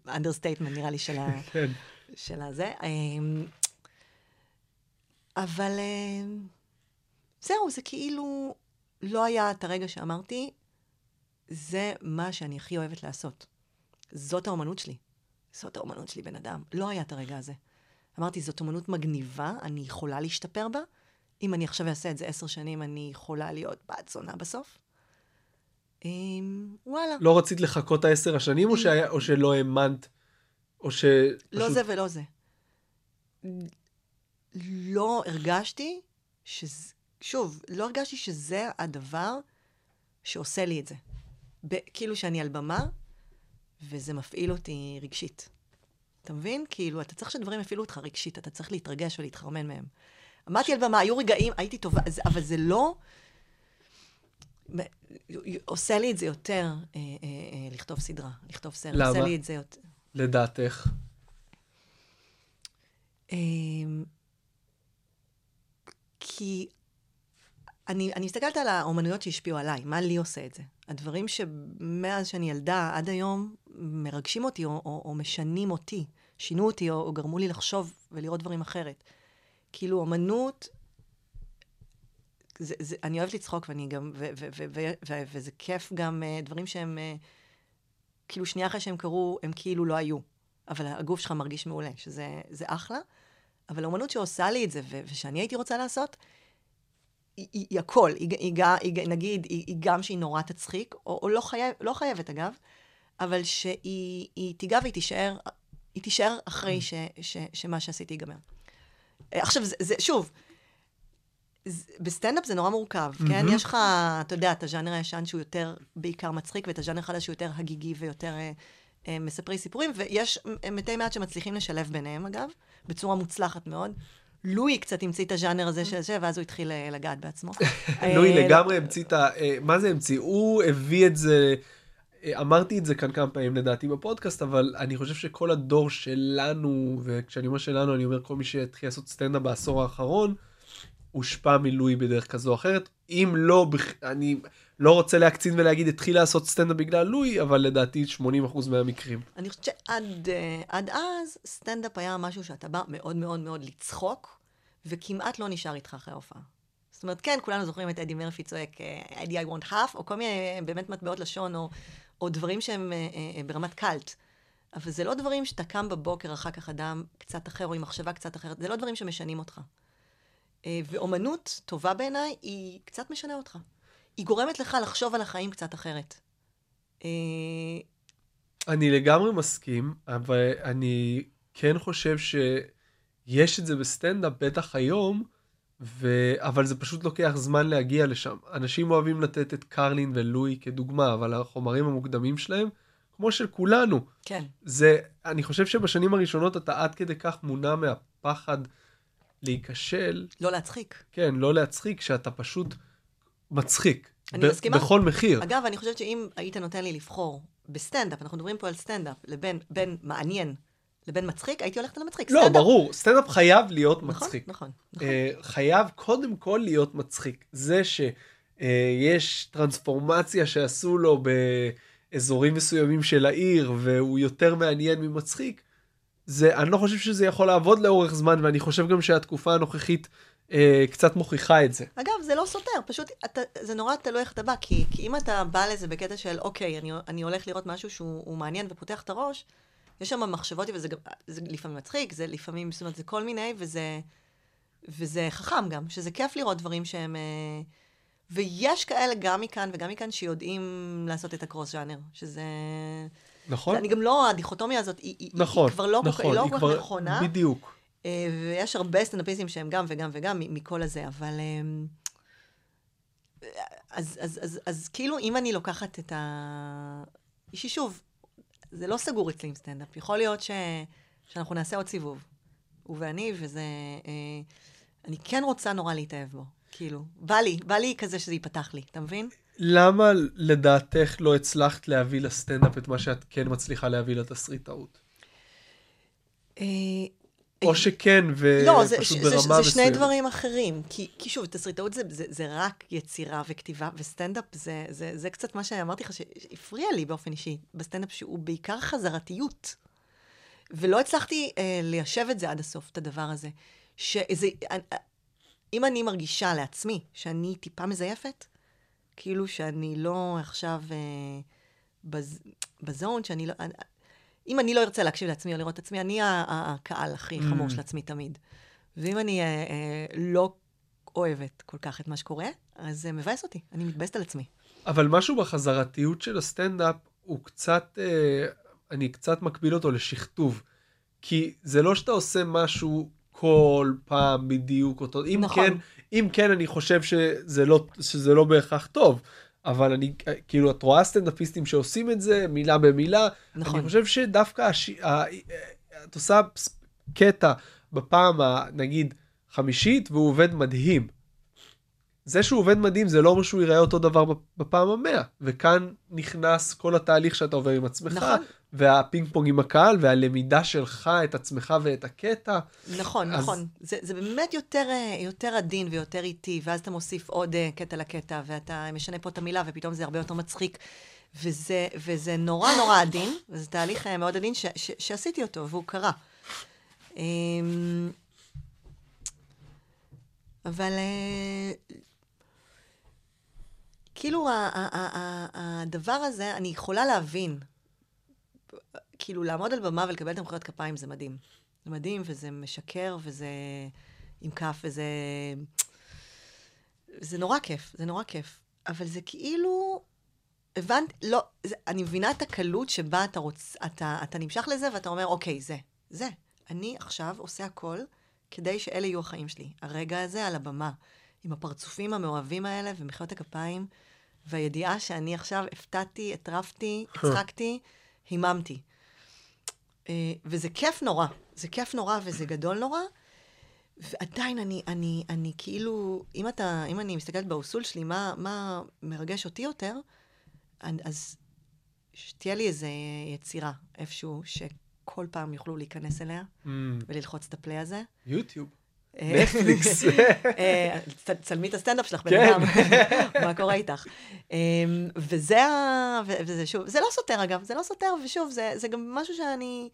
understatement נראה לי של, ה, כן. של הזה. אה, אבל אה, זהו, זה כאילו לא היה את הרגע שאמרתי, זה מה שאני הכי אוהבת לעשות. זאת האומנות שלי. זאת האומנות שלי, בן אדם. לא היה את הרגע הזה. אמרתי, זאת אומנות מגניבה, אני יכולה להשתפר בה. אם אני עכשיו אעשה את זה עשר שנים, אני יכולה להיות בת זונה בסוף. אמ, וואלה, לא רצית לחכות העשר השנים, או שהיה- או שלא האמנת? או ש... לא פשוט- זה ולא זה. לא הרגשתי שזה, שוב, לא הרגשתי שזה הדבר שעושה לי את זה. ב- כאילו שאני על במה, וזה מפעיל אותי רגשית. אתה מבין? כאילו, אתה צריך שדברים יפעילו אותך רגשית, אתה צריך להתרגש ולהתחרמן מהם. עמדתי על במה, היו רגעים, הייתי טובה, אבל זה לא... עושה לי את זה יותר אה, אה, אה, לכתוב סדרה, לכתוב סרט. למה? עושה לי את זה יותר... לדעתך. אמ, כי אני, אני מסתכלת על האומנויות שהשפיעו עליי, מה לי עושה את זה. הדברים שמאז שאני ילדה עד היום מרגשים אותי או, או, או משנים אותי, שינו אותי או, או גרמו לי לחשוב ולראות דברים אחרת. כאילו, אומנות, זה, זה, אני אוהבת לצחוק ואני גם, ו, ו, ו, ו, ו, וזה כיף גם אה, דברים שהם, אה, כאילו שנייה אחרי שהם קרו, הם כאילו לא היו. אבל הגוף שלך מרגיש מעולה, שזה זה אחלה. אבל האומנות שעושה לי את זה, ו- ושאני הייתי רוצה לעשות, היא, היא, היא הכל. היא, היא, היא, נגיד, היא, היא גם שהיא נורא תצחיק, או, או לא, חייב, לא חייבת אגב, אבל שהיא היא תיגע והיא תישאר, היא תישאר אחרי ש, ש, שמה שעשיתי ייגמר. אה, עכשיו, זה, זה שוב, בסטנדאפ זה נורא מורכב, כן? יש לך, אתה יודע, את הז'אנר הישן שהוא יותר בעיקר מצחיק, ואת הז'אנר החדש שהוא יותר הגיגי ויותר אה, אה, מספרי סיפורים, ויש אה, מתי מעט שמצליחים לשלב ביניהם, אגב, בצורה מוצלחת מאוד. לואי קצת המציא את הז'אנר הזה של זה, ואז הוא התחיל אה, לגעת בעצמו. לואי לגמרי המציא את ה... מה זה המציא? הוא הביא את זה... אה, אמרתי את זה כאן כמה פעמים לדעתי בפודקאסט, אבל אני חושב שכל הדור שלנו, וכשאני אומר שלנו, אני אומר כל מי שהתחיל לעשות סטנדאפ בעשור האחרון, הושפע מלואי בדרך כזו או אחרת. אם לא, אני לא רוצה להקצין ולהגיד התחיל לעשות סטנדאפ בגלל לואי, אבל לדעתי 80% מהמקרים. אני חושבת שעד אה, עד אז, סטנדאפ היה משהו שאתה בא מאוד מאוד מאוד לצחוק, וכמעט לא נשאר איתך אחרי ההופעה. זאת אומרת, כן, כולנו זוכרים את אדי מרפי צועק, אה, Eddie I want half, או כל מיני אה, באמת מטבעות לשון, או, או דברים שהם אה, אה, ברמת קאלט. אבל זה לא דברים שאתה קם בבוקר, אחר כך אדם קצת אחר, או עם מחשבה קצת אחרת, זה לא דברים שמשנים אותך. אה, ואומנות טובה בעיניי, היא קצת משנה אותך. היא גורמת לך לחשוב על החיים קצת אחרת. אה, אני לגמרי מסכים, אבל אני כן חושב שיש את זה בסטנדאפ, בטח היום, ו... אבל זה פשוט לוקח זמן להגיע לשם. אנשים אוהבים לתת את קרלין ולואי כדוגמה, אבל החומרים המוקדמים שלהם, כמו של כולנו, כן. זה, אני חושב שבשנים הראשונות אתה עד כדי כך מונע מהפחד להיכשל, לא להצחיק. כן, לא להצחיק, שאתה פשוט מצחיק. אני מסכימה. בכל מחיר. אגב, אני חושבת שאם היית נותן לי לבחור בסטנדאפ, אנחנו מדברים פה על סטנדאפ, לבין בין מעניין לבין מצחיק, הייתי הולכת על המצחיק. לא, סטנדאפ. ברור, סטנדאפ חייב להיות נכון, מצחיק. נכון, נכון. אה, חייב קודם כל להיות מצחיק. זה שיש טרנספורמציה שעשו לו באזורים מסוימים של העיר, והוא יותר מעניין ממצחיק, זה, אני לא חושב שזה יכול לעבוד לאורך זמן, ואני חושב גם שהתקופה הנוכחית אה, קצת מוכיחה את זה. אגב, זה לא סותר, פשוט אתה, זה נורא תלוי איך אתה בא, כי, כי אם אתה בא לזה בקטע של, אוקיי, אני, אני הולך לראות משהו שהוא הוא מעניין ופותח את הראש, יש שם מחשבות, וזה גם, זה לפעמים מצחיק, זה לפעמים, זאת אומרת, זה כל מיני, וזה, וזה חכם גם, שזה כיף לראות דברים שהם... אה, ויש כאלה גם מכאן וגם מכאן שיודעים לעשות את הקרוס ז'אנר, שזה... נכון? אני גם לא, הדיכוטומיה הזאת, היא, היא, נכון, היא כבר לא, כל נכון, היא לא כל כך כבר- נכונה. בדיוק. אה, ויש הרבה סטנדאפיסטים שהם גם וגם וגם מכל הזה, אבל... אה, אז, אז, אז, אז כאילו, אם אני לוקחת את ה... יש לי שוב, זה לא סגור אצלי עם סטנדאפ. יכול להיות ש... שאנחנו נעשה עוד סיבוב. הוא ואני, וזה... אה, אני כן רוצה נורא להתאהב בו. כאילו, בא לי, בא לי כזה שזה ייפתח לי, אתה מבין? למה לדעתך לא הצלחת להביא לסטנדאפ את מה שאת כן מצליחה להביא לתסריטאות? אה, או שכן, לא, זה, ופשוט ברמה זה, מסוימת. זה שני דברים אחרים. כי, כי שוב, תסריטאות זה, זה, זה רק יצירה וכתיבה, וסטנדאפ זה, זה, זה קצת מה שאמרתי לך, שהפריע לי באופן אישי בסטנדאפ, שהוא בעיקר חזרתיות. ולא הצלחתי אה, ליישב את זה עד הסוף, את הדבר הזה. שזה, אה, אה, אם אני מרגישה לעצמי שאני טיפה מזייפת, כאילו שאני לא עכשיו אה, בז, בזון, שאני לא... אני, אם אני לא ארצה להקשיב לעצמי או לראות את עצמי, אני הקהל הכי חמור Mm. של עצמי תמיד. ואם אני אה, אה, לא אוהבת כל כך את מה שקורה, אז זה מבאס אותי, אני מתבאסת על עצמי. אבל משהו בחזרתיות של הסטנדאפ הוא קצת, אה, אני קצת מקביל אותו לשכתוב. כי זה לא שאתה עושה משהו כל פעם בדיוק אותו, אם נכון. כן, אם כן אני חושב שזה לא, שזה לא בהכרח טוב. אבל אני, אה, כאילו, את רואה סטנדאפיסטים שעושים את זה מילה במילה. נכון. אני חושב שדווקא, הש... ה... את עושה קטע בפעם, ה... נגיד, חמישית, והוא עובד מדהים. זה שהוא עובד מדהים זה לא אומר שהוא ייראה אותו דבר בפעם המאה. וכאן נכנס כל התהליך שאתה עובר עם עצמך, נכון. והפינג פונג עם הקהל, והלמידה שלך את עצמך ואת הקטע. נכון, אז- נכון. זה, זה באמת יותר, אה, יותר עדין ויותר איטי, ואז אתה מוסיף עוד אה, קטע לקטע, ואתה משנה פה את המילה, ופתאום זה הרבה יותר מצחיק. וזה, וזה נורא נורא עדין, וזה תהליך אה, מאוד עדין ש, ש, שעשיתי אותו, והוא קרה. אמ, אבל כאילו הדבר הזה, אני יכולה להבין. כאילו, לעמוד על במה ולקבל את המחיאות כפיים זה מדהים. זה מדהים, וזה משקר, וזה עם כף, וזה... זה נורא כיף, זה נורא כיף. אבל זה כאילו... הבנתי, לא, זה, אני מבינה את הקלות שבה אתה רוצ... אתה, אתה נמשך לזה ואתה אומר, אוקיי, זה, זה. אני עכשיו עושה הכל כדי שאלה יהיו החיים שלי. הרגע הזה על הבמה, עם הפרצופים המאוהבים האלה ומחיאות הכפיים, והידיעה שאני עכשיו הפתעתי, הטרפתי, הצחקתי, היממתי. אה, וזה כיף נורא, זה כיף נורא וזה גדול נורא, ועדיין אני, אני, אני כאילו, אם אתה, אם אני מסתכלת באוסול שלי, מה, מה מרגש אותי יותר, אז שתהיה לי איזו יצירה איפשהו, שכל פעם יוכלו להיכנס אליה וללחוץ את הפליי הזה. יוטיוב. אה, נטפליקס. אה, צלמי את הסטנדאפ שלך, בן כן. אדם. מה קורה איתך? אה, וזה וזה שוב, זה לא סותר אגב, זה לא סותר, ושוב, זה, זה גם משהו שאני...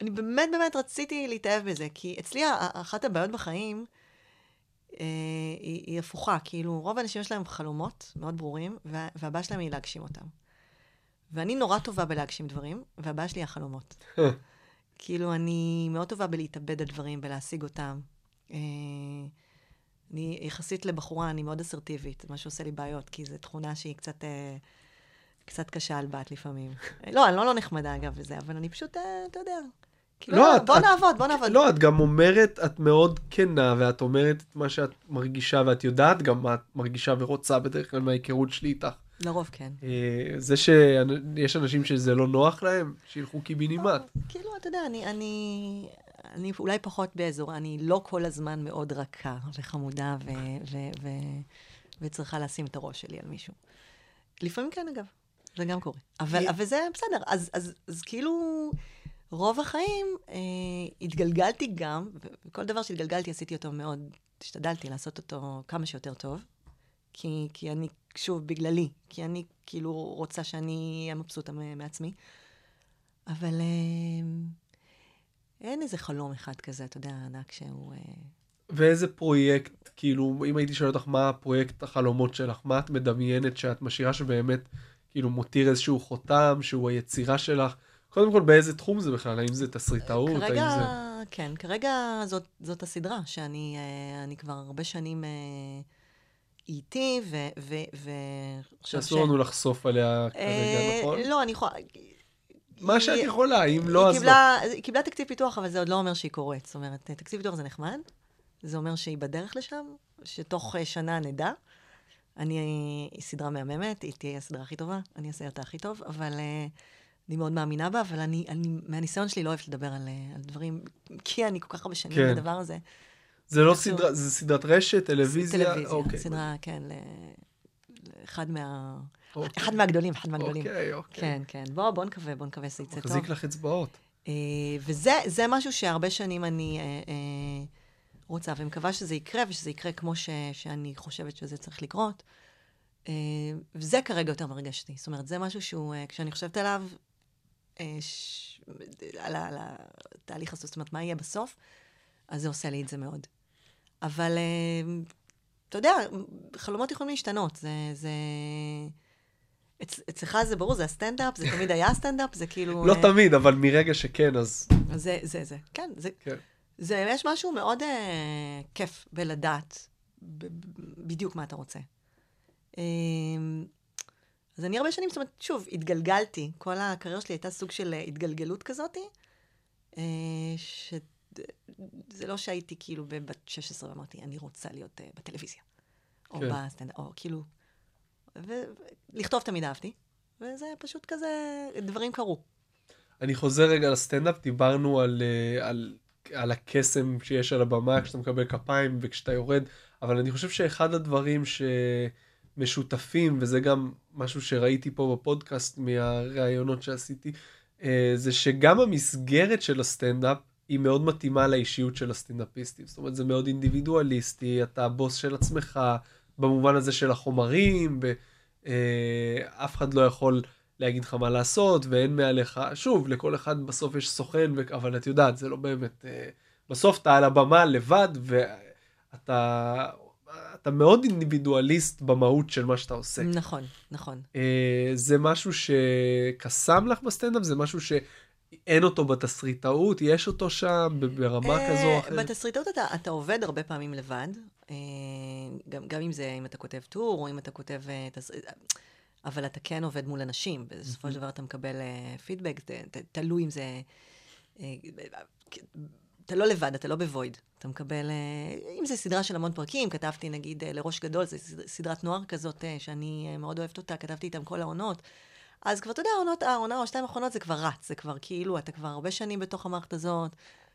אני באמת באמת רציתי להתאהב בזה, כי אצלי אחת הבעיות בחיים אה, היא, היא הפוכה, כאילו רוב האנשים יש להם חלומות מאוד ברורים, וה, והבעיה שלהם היא להגשים אותם. ואני נורא טובה בלהגשים דברים, והבעיה שלי היא החלומות. כאילו, אני מאוד טובה בלהתאבד על דברים, בלהשיג אותם. אה, אני יחסית לבחורה, אני מאוד אסרטיבית, מה שעושה לי בעיות, כי זו תכונה שהיא קצת, אה, קצת קשה על בת לפעמים. לא, אני לא לא נחמדה אגב וזה, אבל אני פשוט, אה, אתה יודע. כאילו, לא, לא, את- בוא את- נעבוד, בוא נעבוד. לא, את גם אומרת, את מאוד כנה, ואת אומרת את מה שאת מרגישה, ואת יודעת גם מה את מרגישה ורוצה בדרך כלל מההיכרות שלי איתך. לרוב כן. אה, זה שיש אנשים שזה לא נוח להם, שילכו קיבינימט. כאילו, אתה יודע, אני, אני, אני אולי פחות באזור, אני לא כל הזמן מאוד רכה וחמודה ו, ו, ו, וצריכה לשים את הראש שלי על מישהו. לפעמים כן, אגב, זה גם קורה. אבל, אבל זה בסדר, אז, אז, אז כאילו, רוב החיים אה, התגלגלתי גם, וכל דבר שהתגלגלתי עשיתי אותו מאוד, השתדלתי לעשות אותו כמה שיותר טוב, כי, כי אני, שוב, בגללי, כי אני כאילו רוצה שאני אהיה מבסוטה מעצמי. אבל אה, אין איזה חלום אחד כזה, אתה יודע, ענק שהוא... אה, ואיזה פרויקט, כאילו, אם הייתי שואל אותך מה הפרויקט החלומות שלך, מה את מדמיינת שאת משאירה שבאמת, כאילו, מותיר איזשהו חותם, שהוא היצירה שלך? קודם כל, באיזה תחום זה בכלל? האם זה תסריטאות? כרגע, האם זה... כן, כרגע זאת, זאת הסדרה, שאני אה, כבר הרבה שנים אה, איתי, ו... ו, ו עכשיו שאסור לנו לחשוף עליה כרגע, נכון? לא, אני יכולה... מה שאת יכולה, אם לא, אז לא. קיבלה, היא קיבלה תקציב פיתוח, אבל זה עוד לא אומר שהיא קורית. זאת אומרת, תקציב פיתוח זה נחמד, זה אומר שהיא בדרך לשם, שתוך אה, שנה נדע. אני, היא סדרה מהממת, היא תהיה הסדרה הכי טובה, אני אעשה אותה הכי טוב, אבל אה, אני מאוד מאמינה בה, אבל אני, אני מהניסיון שלי לא אוהבת לדבר על, אה, על דברים, כי אני כל כך הרבה שנים כן. בדבר הזה. זה לא סדרה, זה סדרת רשת, טלוויזיה? טלוויזיה, אוקיי. סדרה, כן, ל- לאחד מה... אוקיי. אחד מהגדולים, אחד מהגדולים. אוקיי, אוקיי. כן, כן. בוא, בוא נקווה, בוא נקווה שזה יצא טוב. מחזיק לך אצבעות. אה, וזה זה משהו שהרבה שנים אני אה, אה, רוצה, ומקווה שזה יקרה, ושזה יקרה כמו ש, שאני חושבת שזה צריך לקרות. אה, וזה כרגע יותר מרגש אותי. זאת אומרת, זה משהו שהוא, אה, כשאני חושבת עליו, אה, ש... על, על התהליך הזה, זאת אומרת, מה יהיה בסוף, אז זה עושה לי את זה מאוד. אבל, אה, אתה יודע, חלומות יכולים להשתנות. זה... זה... אצ, אצלך זה ברור, זה הסטנדאפ, זה תמיד היה הסטנדאפ, זה כאילו... לא אה, תמיד, אבל מרגע שכן, אז... זה, זה, זה. כן, זה, כן. זה, יש משהו מאוד אה, כיף בלדעת ב- בדיוק מה אתה רוצה. אה, אז אני הרבה שנים, זאת אומרת, שוב, התגלגלתי. כל הקריירה שלי הייתה סוג של אה, התגלגלות כזאת, אה, שזה לא שהייתי כאילו בבת 16 ואמרתי, אני רוצה להיות אה, בטלוויזיה. או כן. בסטנדאפ, או כאילו... ולכתוב תמיד אהבתי, וזה פשוט כזה, דברים קרו. אני חוזר רגע לסטנדאפ, דיברנו על, אה, על, על הקסם שיש על הבמה כשאתה מקבל כפיים וכשאתה יורד, אבל אני חושב שאחד הדברים שמשותפים, וזה גם משהו שראיתי פה בפודקאסט מהראיונות שעשיתי, אה, זה שגם המסגרת של הסטנדאפ היא מאוד מתאימה לאישיות של הסטנדאפיסטים. זאת אומרת, זה מאוד אינדיבידואליסטי, אתה הבוס של עצמך, במובן הזה של החומרים, ב, אה, אחד לא יכול להגיד לך מה לעשות, ואין מעליך, שוב, לכל אחד בסוף יש סוכן, אבל את יודעת, זה לא באמת, אה, בסוף אתה על הבמה לבד, ואתה אתה מאוד אינדיבידואליסט במהות של מה שאתה עושה. נכון, נכון. אה, זה משהו שקסם לך בסטנדאפ? זה משהו שאין אותו בתסריטאות? יש אותו שם ברמה כזו או אחרת? בתסריטאות אתה, אתה עובד הרבה פעמים לבד, גם, גם אם זה, אם אתה כותב טור, או אם אתה כותב אה, תסריט, אבל אתה כן עובד מול אנשים, בסופו של דבר אתה מקבל אה, פידבק, תלוי אם זה... אה, אתה לא לבד, אתה לא בוויד. אתה מקבל, אה, אם זה סדרה של המון פרקים, כתבתי נגיד אה, לראש גדול, זו סד- סדרת נוער כזאת אה, שאני אה, מאוד אוהבת אותה, כתבתי איתם כל העונות. אז כבר, אתה יודע, העונות, העונה או שתיים האחרונות זה כבר רץ, זה כבר כאילו, אתה כבר הרבה שנים בתוך המערכת הזאת,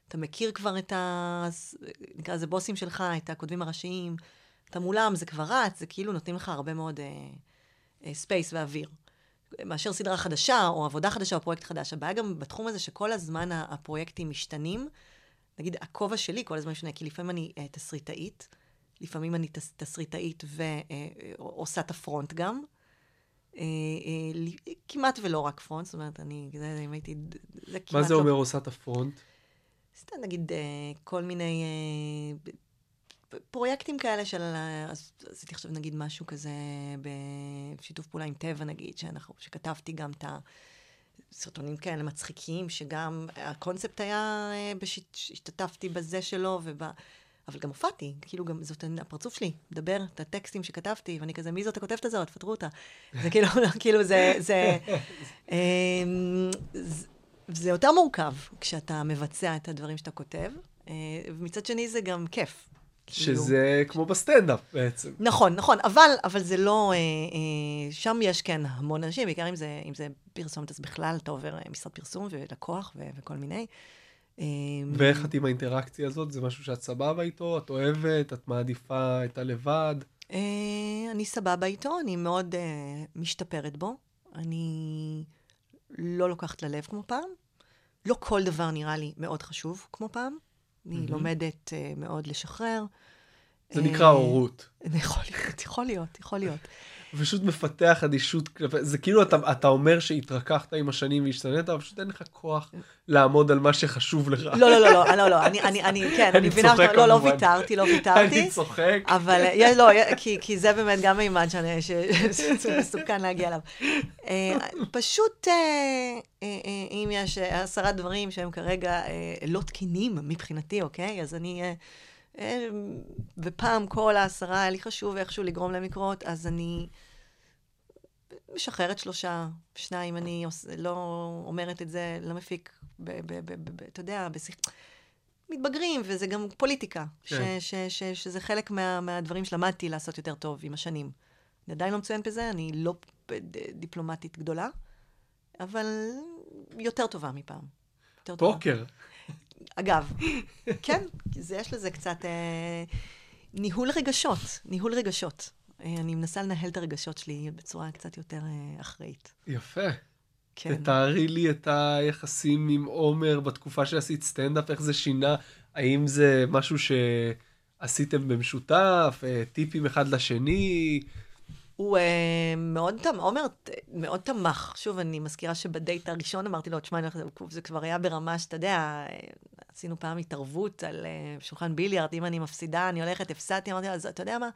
אתה מכיר כבר את ה... נקרא לזה בוסים שלך, את הכותבים הראשיים, אתה מולם, זה כבר רץ, זה כאילו נותנים לך הרבה מאוד אה, אה, ספייס ואוויר. מאשר סדרה חדשה, או עבודה חדשה, או פרויקט חדש. הבעיה גם בתחום הזה שכל הזמן הפרויקטים משתנים. נגיד, הכובע שלי כל הזמן משתנה, כי לפעמים אני אה, תסריטאית, לפעמים אני תס, תסריטאית ועושה את ה front גם. אה, אה, לי- כמעט ולא רק front, זאת אומרת, אני, זה, אם הייתי, זה כמעט מה זה לא... אומר עושה את ה front? סתם נגיד אה, כל מיני אה, פרויקטים כאלה של, אז עשיתי עכשיו נגיד משהו כזה בשיתוף פעולה עם טבע נגיד, שאנחנו, שכתבתי גם את הסרטונים כאלה מצחיקים, שגם הקונספט היה, אה, השתתפתי בזה שלו, וב... אבל גם הופעתי, כאילו גם זאת הפרצוף שלי, מדבר את הטקסטים שכתבתי, ואני כזה, מי זאת הכותבת הזאת? תפטרו אותה. זה כאילו, כאילו זה, זה, אמ, זה, יותר מורכב כשאתה מבצע את הדברים שאתה כותב, אה, ומצד שני זה גם כיף. כאילו. שזה כמו בסטנדאפ בעצם. נכון, נכון, אבל, אבל זה לא, אה, אה, שם יש כן המון אנשים, בעיקר אם זה, אם זה פרסומת, אז בכלל אתה עובר משרד פרסום ולקוח ו- וכל מיני. אה, ואיך את עם האינטראקציה הזאת? זה משהו שאת סבבה איתו? את אוהבת? את מעדיפה את הלבד? אה, אני סבבה איתו, אני מאוד אה, משתפרת בו. אני לא לוקחת ללב כמו פעם. לא כל דבר נראה לי מאוד חשוב כמו פעם. אני. לומדת אה, מאוד לשחרר. זה אה, נקרא הורות. יכול להיות, יכול להיות, יכול להיות. פשוט מפתח אדישות כלפי, זה כאילו אתה, אתה אומר שהתרככת עם השנים והשתנית, אבל פשוט אין לך כוח לעמוד על מה שחשוב לך. לא, לא, לא, לא, לא, לא, אני, אני, אני, כן, אני מבינה, לא, לא. ויתרתי, לא ויתרתי. אני צוחק. אבל אה, לא, כי, כי זה באמת גם מימד שאני- ש- שזה מסוכן להגיע אליו. אה, פשוט, אה, אה, אה, אם יש אה, עשרה דברים שהם כרגע אה, לא תקינים מבחינתי, אוקיי? אז אני... ופעם כל העשרה היה לי חשוב איכשהו לגרום להם לקרות, אז אני משחררת שלושה, שניים, אני. לא אומרת את זה למפיק, אתה יודע, בשיח... מתבגרים, וזה גם פוליטיקה, כן. ש- ש- ש- שזה חלק מה- מהדברים שלמדתי לעשות יותר טוב עם השנים. אני עדיין לא מצוינת בזה, אני לא דיפלומטית גדולה, אבל יותר טובה מפעם. יותר טובה. אגב, כן, זה, יש לזה קצת אה, ניהול רגשות, ניהול רגשות. אה, אני מנסה לנהל את הרגשות שלי בצורה קצת יותר אה, אחראית. יפה. כן. תתארי לי את היחסים עם עומר בתקופה שעשית סטנדאפ, איך זה שינה, האם זה משהו שעשיתם במשותף, אה, טיפים אחד לשני? הוא אה, מאוד. עומר מאוד תמך. שוב, אני מזכירה שבדייט הראשון אמרתי לו, תשמע, אני הולכת- זה כבר היה ברמה שאתה יודע, אה, עשינו פעם התערבות על אה, שולחן ביליארד, אם אני מפסידה, אני הולכת, הפסדתי, אמרתי לו, אז אתה יודע מה?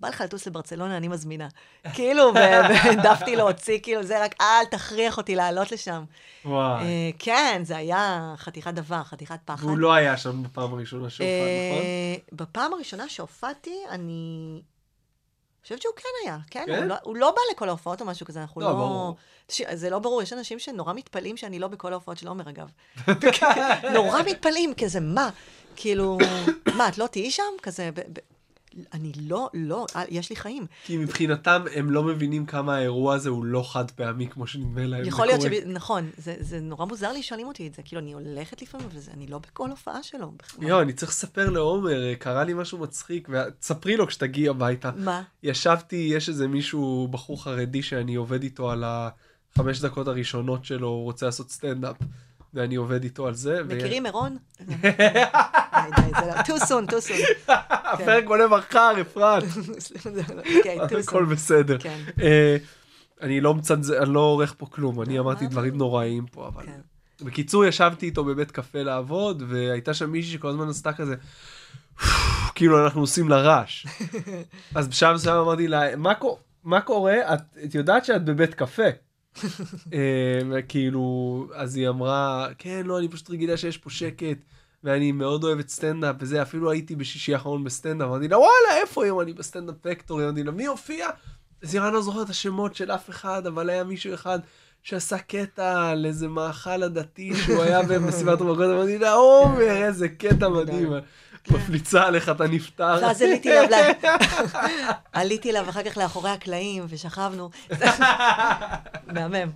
בא לך לטוס לברצלונה, אני מזמינה. כאילו, והעדפתי להוציא, כאילו, זה רק, אל תכריח אותי לעלות לשם. וואי. כן, זה היה חתיכת דבר, חתיכת פחד. והוא לא היה שם בפעם הראשונה שהופעת, נכון? בפעם הראשונה שהופעתי, אני חושבת שהוא כן היה, כן? כן? הוא לא- הוא לא בא לכל ההופעות או משהו כזה, אנחנו לא, לא... ברור. ש- זה לא ברור, יש אנשים שנורא מתפלאים שאני לא בכל ההופעות של עומר, אגב. נורא מתפלאים, כזה, מה? כאילו, מה, את לא תהיי שם? כזה, ב- ב- אני לא, לא, אה, יש לי חיים. כי מבחינתם הם לא מבינים כמה האירוע הזה הוא לא חד פעמי כמו שנדמה להם. יכול להיות. שב... נכון, זה, זה נורא מוזר לי שואלים אותי את זה. כאילו, אני הולכת לפעמים, אבל אני לא בכל הופעה שלו. יואו, אני צריך לספר לעומר, אה, קרה לי משהו מצחיק, ותספרי לו כשתגיעי הביתה. מה? ישבתי, יש איזה מישהו, בחור חרדי שאני עובד איתו על החמש דקות הראשונות שלו, הוא רוצה לעשות סטנדאפ, ואני עובד איתו על זה. מכירים מירון? די, די, זה לא... too soon, too soon. הפרק עולה מחר, אפרת. כן, too הכל. בסדר. כן. אה, אני לא מצנזר, אני לא עורך פה כלום, אני אמרתי מה? דברים נוראיים פה, אבל... כן. בקיצור, ישבתי איתו בבית קפה לעבוד, והייתה שם מישהי שכל הזמן עשתה כזה, כאילו אנחנו עושים לה רעש. אז בשלב מסוים אמרתי לה, "מה קו- מה קורה? את יודעת שאת בבית קפה. אה, וכאילו, אז היא אמרה, כן, לא, אני פשוט רגילה שיש פה שקט, ואני מאוד אוהבת סטנדאפ, וזה, אפילו הייתי בשישי האחרון בסטנדאפ, אמרתי לה, וואלה, איפה היום אני בסטנדאפ פקטורי? אמרתי לה, מי הופיע? אז היא לא זוכרת את השמות של אף אחד, אבל היה מישהו אחד שעשה קטע על איזה מאכל עדתי שהוא היה במסיבת רמקות, אמרתי לה, עומר, איזה קטע מדהים. מפליצה עליך, אתה נפטר. ואז עליתי אליו, עליתי אליו אחר כך לאחורי הקלעים, ושכבנו. מהמם.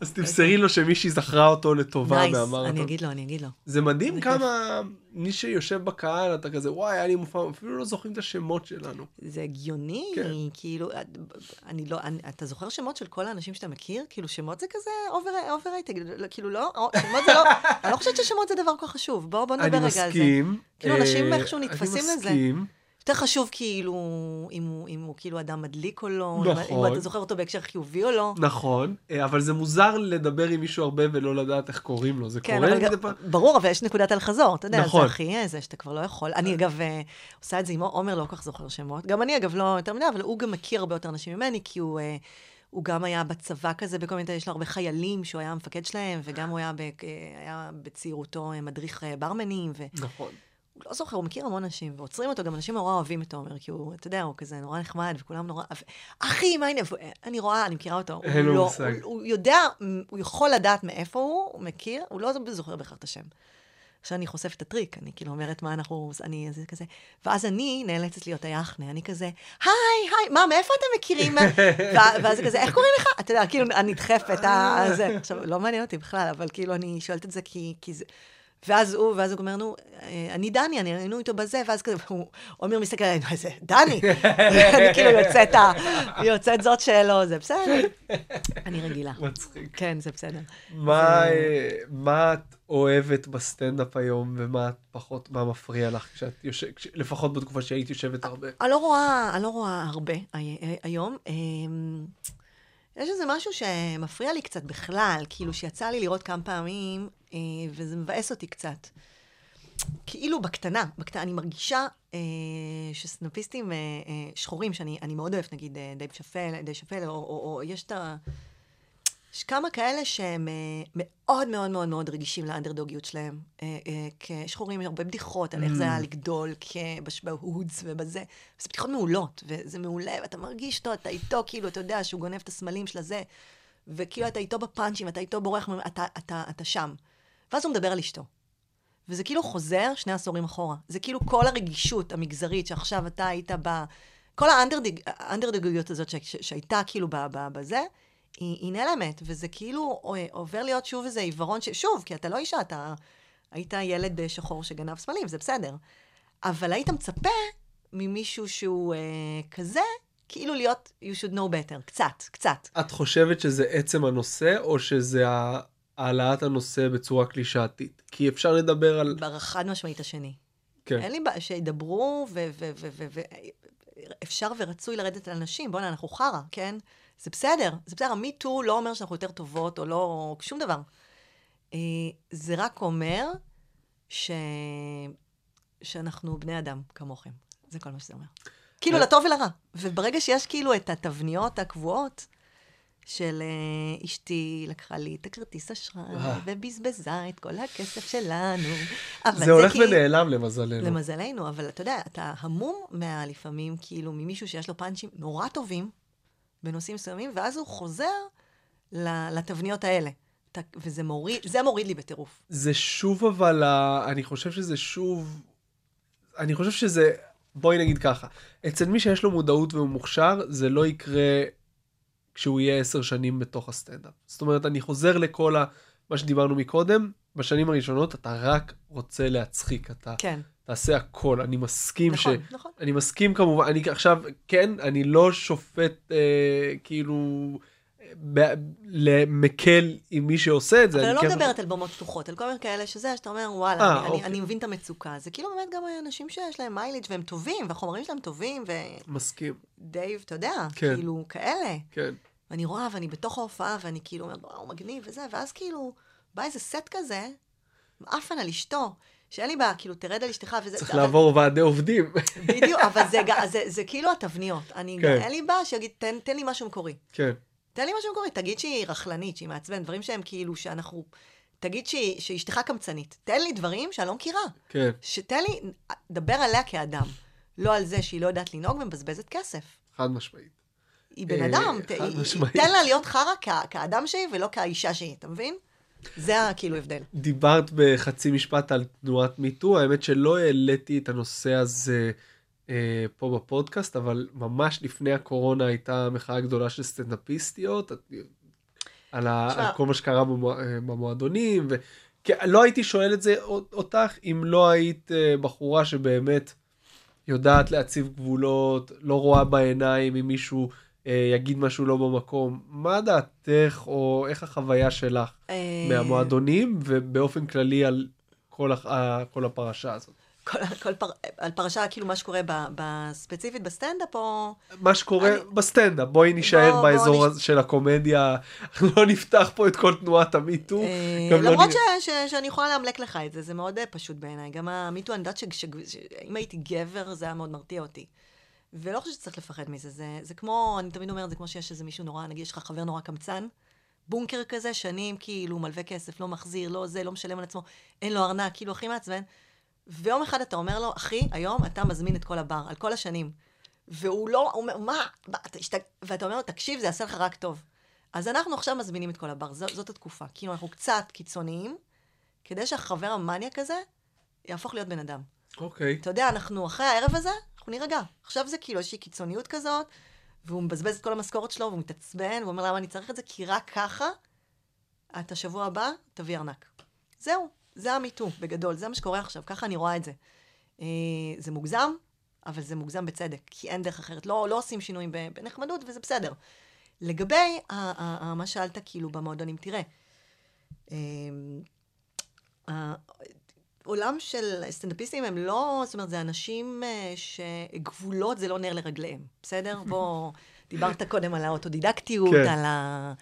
אז תמסרי לו שמישהי זכרה אותו לטובה נייס, מהמרתון. אני אגיד לו, אני אגיד לו. זה מדהים כמה מי שיושב בקהל, אתה כזה, וואי, היה לי מופע, אפילו לא זוכרים את השמות שלנו. זה הגיוני, כן. כאילו, אני לא, אני, אתה זוכר שמות של כל האנשים שאתה מכיר? כאילו, שמות זה כזה overrated, כאילו, לא, שמות זה לא, אני לא חושבת ששמות זה דבר כל כך חשוב. בואו בוא נדבר אני רגע על זה. מסכים. כאילו, אנשים אה, איכשהו נתפסים אני לזה. מסכים. יותר חשוב כאילו, אם הוא, אם הוא כאילו אדם מדליק או לא, נכון. אם אתה זוכר אותו בהקשר חיובי או לא. נכון, אה, אבל זה מוזר לדבר עם מישהו הרבה ולא לדעת איך קוראים לו, זה כן, קורה אבל מדי פעם? ברור, אבל יש נקודת אל חזור, אתה יודע, נכון. זה הכי זה שאתה כבר לא יכול. אני אגב אה, עושה את זה עם עומר, לא כל כך זוכר שמות. גם אני אגב לא יותר מדי, אבל הוא גם מכיר הרבה יותר אנשים ממני, כי הוא... אה, הוא גם היה בצבא כזה, בכל מיני, יש לו הרבה חיילים שהוא היה המפקד שלהם, וגם הוא היה, ב, אה, היה בצעירותו אה, מדריך אה, ברמנים, ו... נכון. הוא לא זוכר, הוא מכיר המון אנשים, ועוצרים אותו, גם אנשים נורא אוהבים את עומר, כי הוא, אתה יודע, הוא כזה נורא נחמד, וכולם נורא... אחי, מה העניין? אני רואה, אני מכירה אותו. אין הוא לו לא- מושג. הוא, הוא יודע, הוא יכול לדעת מאיפה הוא, הוא מכיר, הוא לא זוכר בהכרח את השם. עכשיו אני חושפת את הטריק, אני כאילו אומרת מה אנחנו, אני זה כזה, ואז אני נאלצת להיות היחנה, אני כזה, היי, היי, מה, מאיפה אתם מכירים? ואז זה כזה, איך קוראים לך? אתה יודע, כאילו, אני נדחפת, ה- זה. עכשיו, לא מעניין אותי בכלל, אבל כאילו, אני שואלת את זה כי, כי זה... ואז הוא, ואז הוא אומר, נו, אה, אני דני, אני היינו איתו בזה, ואז כזה, הוא עומר מסתכל עלינו, איזה, דני. אני כאילו יוצאת, יוצאת זאת שלו, זה בסדר. אני רגילה. מצחיק. כן, זה בסדר. מה, אה, מה את אוהבת בסטנדאפ היום, ומה את פחות, מה מפריע לך, כשאת יושבת, לפחות בתקופה שהיית יושבת הרבה? אני לא רואה, אני לא רואה הרבה הי- היום. יש איזה משהו שמפריע לי קצת בכלל, כאילו שיצא לי לראות כמה פעמים, אה, וזה מבאס אותי קצת. כאילו בקטנה, בקטנה, אני מרגישה אה, שסטנדאפיסטים אה, אה, שחורים, שאני אני מאוד אוהבת, נגיד אה, דייב שאפל, דייב שאפל, או, או, או יש את ה... יש כמה כאלה שהם אה, מאוד מאוד מאוד מאוד רגישים לאנדרדוגיות שלהם. אה, אה, כשחורים, הרבה בדיחות על איך זה היה לגדול בהודס ובזה. זה בדיחות מעולות, וזה מעולה, ואתה מרגיש אותו, אתה איתו, כאילו, אתה יודע שהוא גונב את הסמלים של הזה, וכאילו אתה איתו בפאנצ'ים, אתה איתו בורח, אתה, אתה, אתה, שם. ואז הוא מדבר על אשתו. וזה כאילו חוזר שני עשורים אחורה. זה כאילו כל הרגישות המגזרית שעכשיו אתה היית ב... כל האנדרדוגיות הזאת שהייתה כאילו בזה, היא, היא נעלמת, וזה כאילו אה, עובר להיות שוב איזה עיוורון, ש... שוב, כי אתה לא אישה, אתה היית ילד שחור שגנב סמלים, זה בסדר. אבל היית מצפה ממישהו שהוא אה, כזה, כאילו להיות you should know better, קצת, קצת. את חושבת שזה עצם הנושא, או שזה העלאת הנושא בצורה קלישאתית? כי אפשר לדבר על... חד משמעית השני. כן. אין לי בעיה, שידברו, ואפשר ורצוי לרדת על אנשים, בוא'נה, אנחנו חרא, כן? זה בסדר, זה בסדר, המיטו לא אומר שאנחנו יותר טובות, או לא, שום דבר. אה, זה רק אומר ש... שאנחנו בני אדם כמוכם. זה כל מה שזה אומר. כאילו, ו- לטוב ולרע. וברגע שיש כאילו את התבניות הקבועות, של אה, אשתי לקחה לי את הכרטיס אשראי, אה. ובזבזה את כל הכסף שלנו. זה הולך כאילו- ונעלם למזלנו. למזלנו, אבל אתה יודע, אתה המום מה, לפעמים, כאילו, ממישהו שיש לו פאנצ'ים נורא טובים בנושאים מסוימים, ואז הוא חוזר לתבניות האלה. וזה מוריד, זה מוריד לי בטירוף. זה שוב אבל, אני חושב שזה שוב, אני חושב שזה, בואי נגיד ככה, אצל מי שיש לו מודעות והוא מוכשר, זה לא יקרה כשהוא יהיה עשר שנים בתוך הסטנדאפ. זאת אומרת, אני חוזר לכל ה... מה שדיברנו מקודם, בשנים הראשונות אתה רק רוצה להצחיק, אתה כן, תעשה הכל, אני מסכים ש... נכון, נכון. אני מסכים כמובן, אני עכשיו, כן, אני לא שופט אה, כאילו ב- למקל עם מי שעושה את זה. אבל אני לא כן- מדברת על במות פתוחות, על כל מיני כאלה שזה, שאתה אומר, וואלה, אה, אני, אני, אוקיי. אני מבין את המצוקה. זה כאילו באמת גם אנשים שיש להם מיילג' והם טובים, והחומרים שלהם טובים, מסכים, ודייב, אתה יודע, כן. כאילו, כאלה. כן. ואני רואה, ואני בתוך ההופעה, ואני כאילו אומרת, וואו, מגניב וזה, ואז כאילו, בא איזה סט כזה, מעפן על אשתו, שאין לי בעיה, כאילו, תרד על אשתך, וזה... צריך אבל- לעבור ועדי עובדים. בדיוק, אבל זה, ג- זה, זה כאילו התבניות. אני. כן. אין לי בעיה שיגיד, תן, תן לי משהו מקורי. כן. תן לי משהו מקורי, תגיד שהיא רכלנית, שהיא מעצבנת, דברים שהם כאילו, שאנחנו... תגיד שהיא, שאשתך קמצנית. תן לי דברים שאני לא מכירה. כן, שתן לי, דבר עליה כאדם. לא על זה שהיא לא יודעת לנהוג ומבזבזת כסף. חד משמעית. היא בן אה, אדם. תן לה להיות חרא כאדם שהיא ולא כאישה שהיא, אתה מבין? זה הכאילו הבדל. דיברת בחצי משפט על תנועת מיטו, האמת שלא העליתי את הנושא הזה אה, פה בפודקאסט, אבל ממש לפני הקורונה הייתה מחאה גדולה של סטנדאפיסטיות, על, ה, תשמע- על כל מה שקרה אה, במועדונים, ולא הייתי שואל את זה אותך אם לא היית בחורה שבאמת יודעת להציב גבולות, לא רואה בעיניים אם מישהו יגיד משהו לא במקום. מה דעתך או איך החוויה שלך? אה, מהמועדונים ובאופן כללי על כל, הח- ה- כל הפרשה הזאת. כל, כל פר, על פרשה, כאילו מה שקורה ב, בספציפית בסטנדאפ, או... מה שקורה אני- בסטנדאפ, בואי נישאר בוא- באזור בוא הזה של הקומדיה, לא נפתח פה את כל תנועת המיטו. אה, לא למרות נראה- ש, ש, שאני יכולה לאמלק לך את זה, זה מאוד אה, פשוט בעיניי. גם המיטו, אני יודעת שאם הייתי גבר, זה היה מאוד מרתיע אותי. ולא חושבת שצריך לפחד מזה. זה, זה כמו, אני תמיד אומרת, זה כמו שיש איזה מישהו נורא, נגיד יש לך חבר נורא קמצן, בונקר כזה, שנים כאילו מלווה כסף, לא מחזיר, לא זה, לא משלם על עצמו, אין לו ארנק, כאילו הכי מעצבן. ויום אחד אתה אומר לו, אחי, היום אתה מזמין את כל הבר, על כל השנים. והוא לא, הוא אומר, מה? ואתה אומר לו, תקשיב, זה יעשה לך רק טוב. אז אנחנו עכשיו מזמינים את כל הבר, ז, זאת התקופה. כאילו, אנחנו קצת קיצוניים, כדי שהחבר המניאק הזה יהפוך להיות בן אדם. אוקיי. אתה יודע, אנחנו אחרי הערב הזה, אנחנו נירגע. עכשיו זה כאילו איזושהי קיצוניות כזאת, והוא מבזבז את כל המשכורת שלו, והוא מתעצבן, והוא אומר, למה אני צריך את זה? כי רק ככה, אתה שבוע הבא, תביא ארנק. זהו, זה המיטו, בגדול, זה מה שקורה עכשיו, ככה אני רואה את זה. אה, זה מוגזם, אבל זה מוגזם בצדק, כי אין דרך אחרת. לא, לא עושים שינויים בנחמדות, וזה בסדר. לגבי מה שאלת, כאילו, במועדונים, תראה, אה, העולם של סטנדאפיסטים הם לא, זאת אומרת, זה אנשים אה, שגבולות זה לא נר לרגליהם, בסדר? בוא, דיברת קודם על האוטודידקטיות, כן. על ה...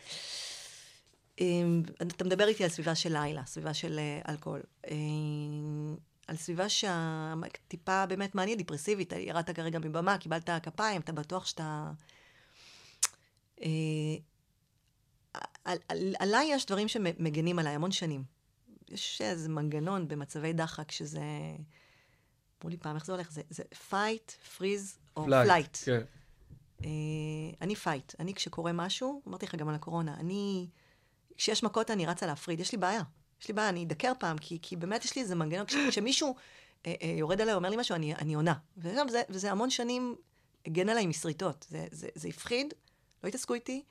אמ, אתה מדבר איתי על סביבה של לילה, סביבה של אה, אלכוהול. אמ, על סביבה שהטיפה באמת מעניין, דיפרסיבית, ירדת כרגע מבמה, קיבלת כפיים, אתה בטוח שאתה... אה, על, על, עליי יש דברים שמגנים עליי המון שנים. יש איזה מנגנון במצבי דחק שזה... אמרו לי פעם, איך זה הולך? זה, זה fight, freeze או flight. כן. אה, אני fight. אני, כשקורה משהו, אמרתי לך גם על הקורונה, אני, כשיש מכות אני רצה להפריד, יש לי בעיה. יש לי בעיה, אני אדקר פעם, כי, כי באמת יש לי איזה מנגנון, כש- כשמישהו אה, אה, יורד עליי, אומר לי משהו, אני, אני עונה. ועכשיו, זה, וזה המון שנים הגן עליי מסריטות. זה, זה, זה הפחיד, לא התעסקו איתי,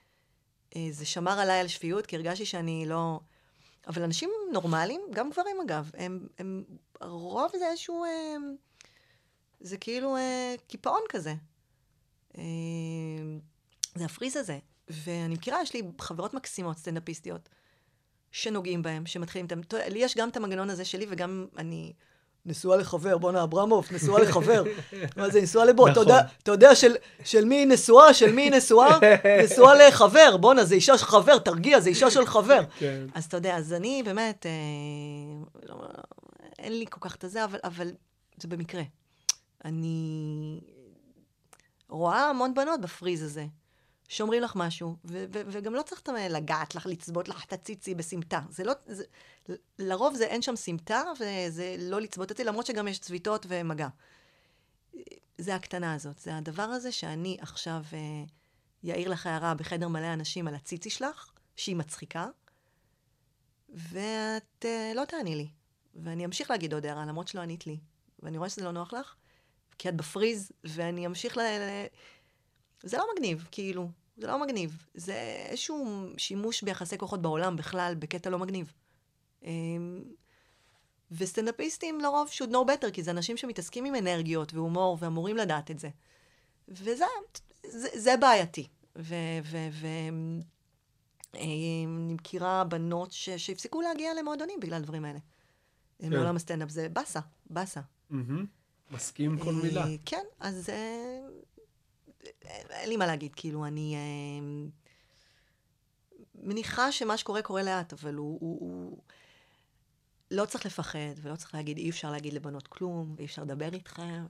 אה, זה שמר עליי על שפיות, כי הרגשתי שאני לא... אבל אנשים נורמליים, גם גברים אגב, הם, הם, הרוב זה איזשהו, אה, זה כאילו אה, קיפאון כזה. אה, זה הפריז הזה. ואני מכירה, יש לי חברות מקסימות, סטנדאפיסטיות, שנוגעים בהם, שמתחילים לי יש גם את המנגנון הזה שלי, וגם אני נשואה לחבר, בואנה, אברמוב, נשואה לחבר. מה זה, נשואה לבוא? אתה יודע, נכון. אתה יודע של, של מי היא נשואה? של מי היא נשואה? נשואה לחבר, בואנה, זה אישה של חבר, תרגיע, זה אישה של חבר. כן. אז אתה יודע, אז אני באמת, אה, לא, אין לי כל כך את הזה, אבל, אבל זה במקרה. אני רואה המון בנות בפריז הזה, שאומרים לך משהו, ו- ו- וגם לא צריך את לגעת לך, לצבות לך את הציצי בסמטה. זה לא, זה, לרוב זה אין שם סמטה, וזה לא לצבות אותי, למרות שגם יש צביטות ומגע. זה הקטנה הזאת, זה הדבר הזה שאני עכשיו אעיר לך הערה בחדר מלא אנשים על הציצי שלך, שהיא מצחיקה, ואת אה, לא תעני לי. ואני אמשיך להגיד עוד הערה, למרות שלא ענית לי. ואני רואה שזה לא נוח לך, כי את בפריז, ואני אמשיך ל... ל... זה לא מגניב, כאילו. זה לא מגניב. זה איזשהו שימוש ביחסי כוחות בעולם בכלל, בקטע לא מגניב. אמ, וסטנדאפיסטים לרוב should know better, כי זה אנשים שמתעסקים עם אנרגיות והומור, ואמורים לדעת את זה. וזה זה, זה בעייתי. ו... ו, ו אה, אני מכירה בנות ש, שהפסיקו להגיע למועדונים בגלל הדברים האלה. כן. מעולם הסטנדאפ זה באסה, באסה. מהמם. מסכים כל מילה. אה, כן, אז אה, אין לי מה להגיד, כאילו, אני אה, מניחה שמה שקורה קורה לאט, אבל הוא, הוא, הוא לא צריך לפחד, ולא צריך להגיד, אי אפשר להגיד לבנות כלום, ואי אפשר לדבר איתכם.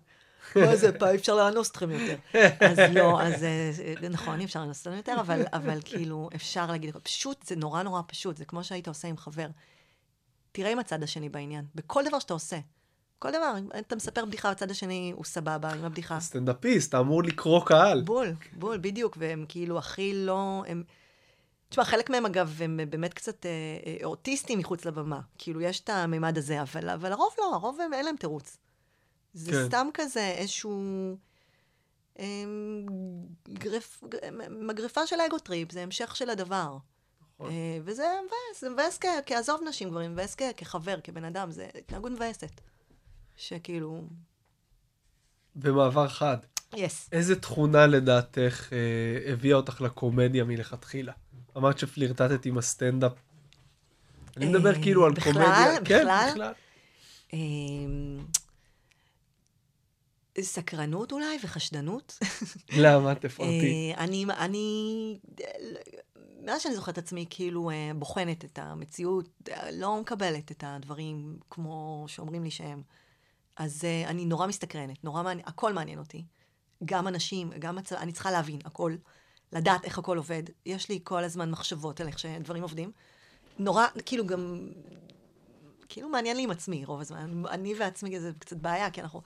מה זה, פעם אי אפשר לאנוס אתכם יותר. אז לא, אז אה, זה נכון, אי אפשר לאנוס אתכם יותר, אבל, אבל כאילו, אפשר להגיד, פשוט, זה נורא נורא פשוט, זה כמו שהיית עושה עם חבר. תראה עם הצד השני בעניין, בכל דבר שאתה עושה. כל דבר, אם אתה מספר בדיחה, הצד השני הוא סבבה עם הבדיחה. סטנדאפיסט, אתה אמור לקרוא קהל. בול, בול, בדיוק, והם כאילו הכי לא... הם... תשמע, חלק מהם אגב, הם באמת קצת אה, אה, אוטיסטים מחוץ לבמה. כאילו, יש את הממד הזה, אבל, אבל הרוב לא, הרוב הם, אין להם תירוץ. זה כן. סתם כזה איזשהו... אה, גרף, מגרפה של ego trip, זה המשך של הדבר. נכון. אה, וזה מבאס, זה מבאס כעזוב נשים גברים, מבאס כחבר, כבן אדם, זה התנהגות מבאסת. שכאילו, במעבר חד, יס. איזה תכונה לדעתך אה, הביאה אותך לקומדיה מלכתחילה? אמרת שפלירטטת עם הסטנדאפ. אני מדבר אה, כאילו על בכלל? קומדיה. כן, בכלל? בכלל. אמ, סקרנות אולי וחשדנות. למה? תפרטי. אה, אני, אני, מאז שאני זוכרת את עצמי, כאילו אה, בוחנת את המציאות, אה, לא מקבלת את הדברים כמו שאומרים לי שהם. אז אה, אני נורא מסתקרנת, נורא מעניין, הכל מעניין אותי. גם אנשים, גם הצ... אני צריכה להבין הכל, לדעת איך הכל עובד. יש לי כל הזמן מחשבות על איך שדברים עובדים. נורא, כאילו גם, כאילו מעניין לי עם עצמי רוב הזמן. אני, ועצמי זה קצת בעיה, כי אנחנו,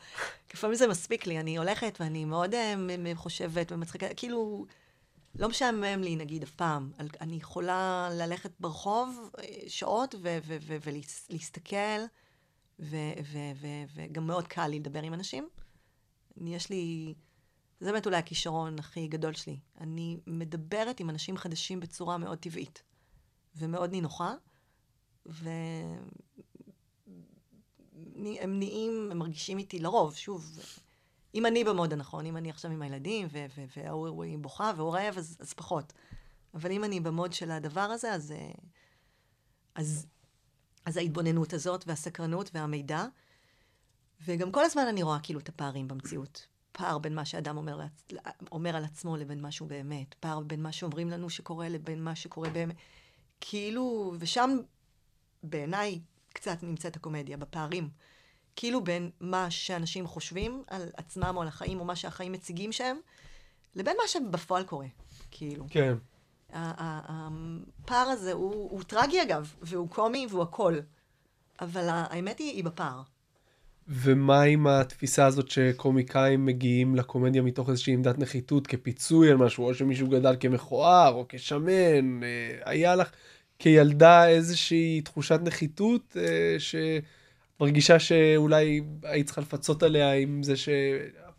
לפעמים זה מספיק לי, אני הולכת ואני מאוד אה, חושבת ומצחיקה, כאילו, לא משעמם לי נגיד אף פעם. אני יכולה ללכת ברחוב אה, שעות ולהסתכל, ו- ו- ו- וגם מאוד קל לי לדבר עם אנשים. יש לי, זה באמת אולי הכישרון הכי גדול שלי. אני מדברת עם אנשים חדשים בצורה מאוד טבעית ומאוד נינוחה, והם נהיים, הם מרגישים איתי לרוב, שוב, אם אני במוד הנכון, אם אני עכשיו עם הילדים, ו- ו- והוא הוא- היא בוכה והוא רעב, אז, אז פחות. אבל אם אני במוד של הדבר הזה, אז, אה, אז, אז ההתבוננות הזאת, והסקרנות, והמידע, וגם כל הזמן אני רואה כאילו את הפערים במציאות. פער בין מה שאדם אומר. אומר על עצמו לבין מה שהוא באמת. פער בין מה שאומרים לנו שקורה לבין מה שקורה באמת. כאילו, ושם בעיניי קצת נמצאת הקומדיה, בפערים. כאילו בין מה שאנשים חושבים על עצמם או על החיים, או מה שהחיים מציגים שהם, לבין מה שבפועל קורה. כאילו. כן. הפער הזה הוא, הוא טרגי אגב, והוא קומי והוא הכל. אבל האמת היא, היא בפער. ומה עם התפיסה הזאת שקומיקאים מגיעים לקומדיה מתוך איזושהי עמדת נחיתות כפיצוי על משהו, או שמישהו גדל כמכוער או כשמן, אה, היה לך כילדה איזושהי תחושת נחיתות אה, שמרגישה שאולי היית צריכה לפצות עליה עם זה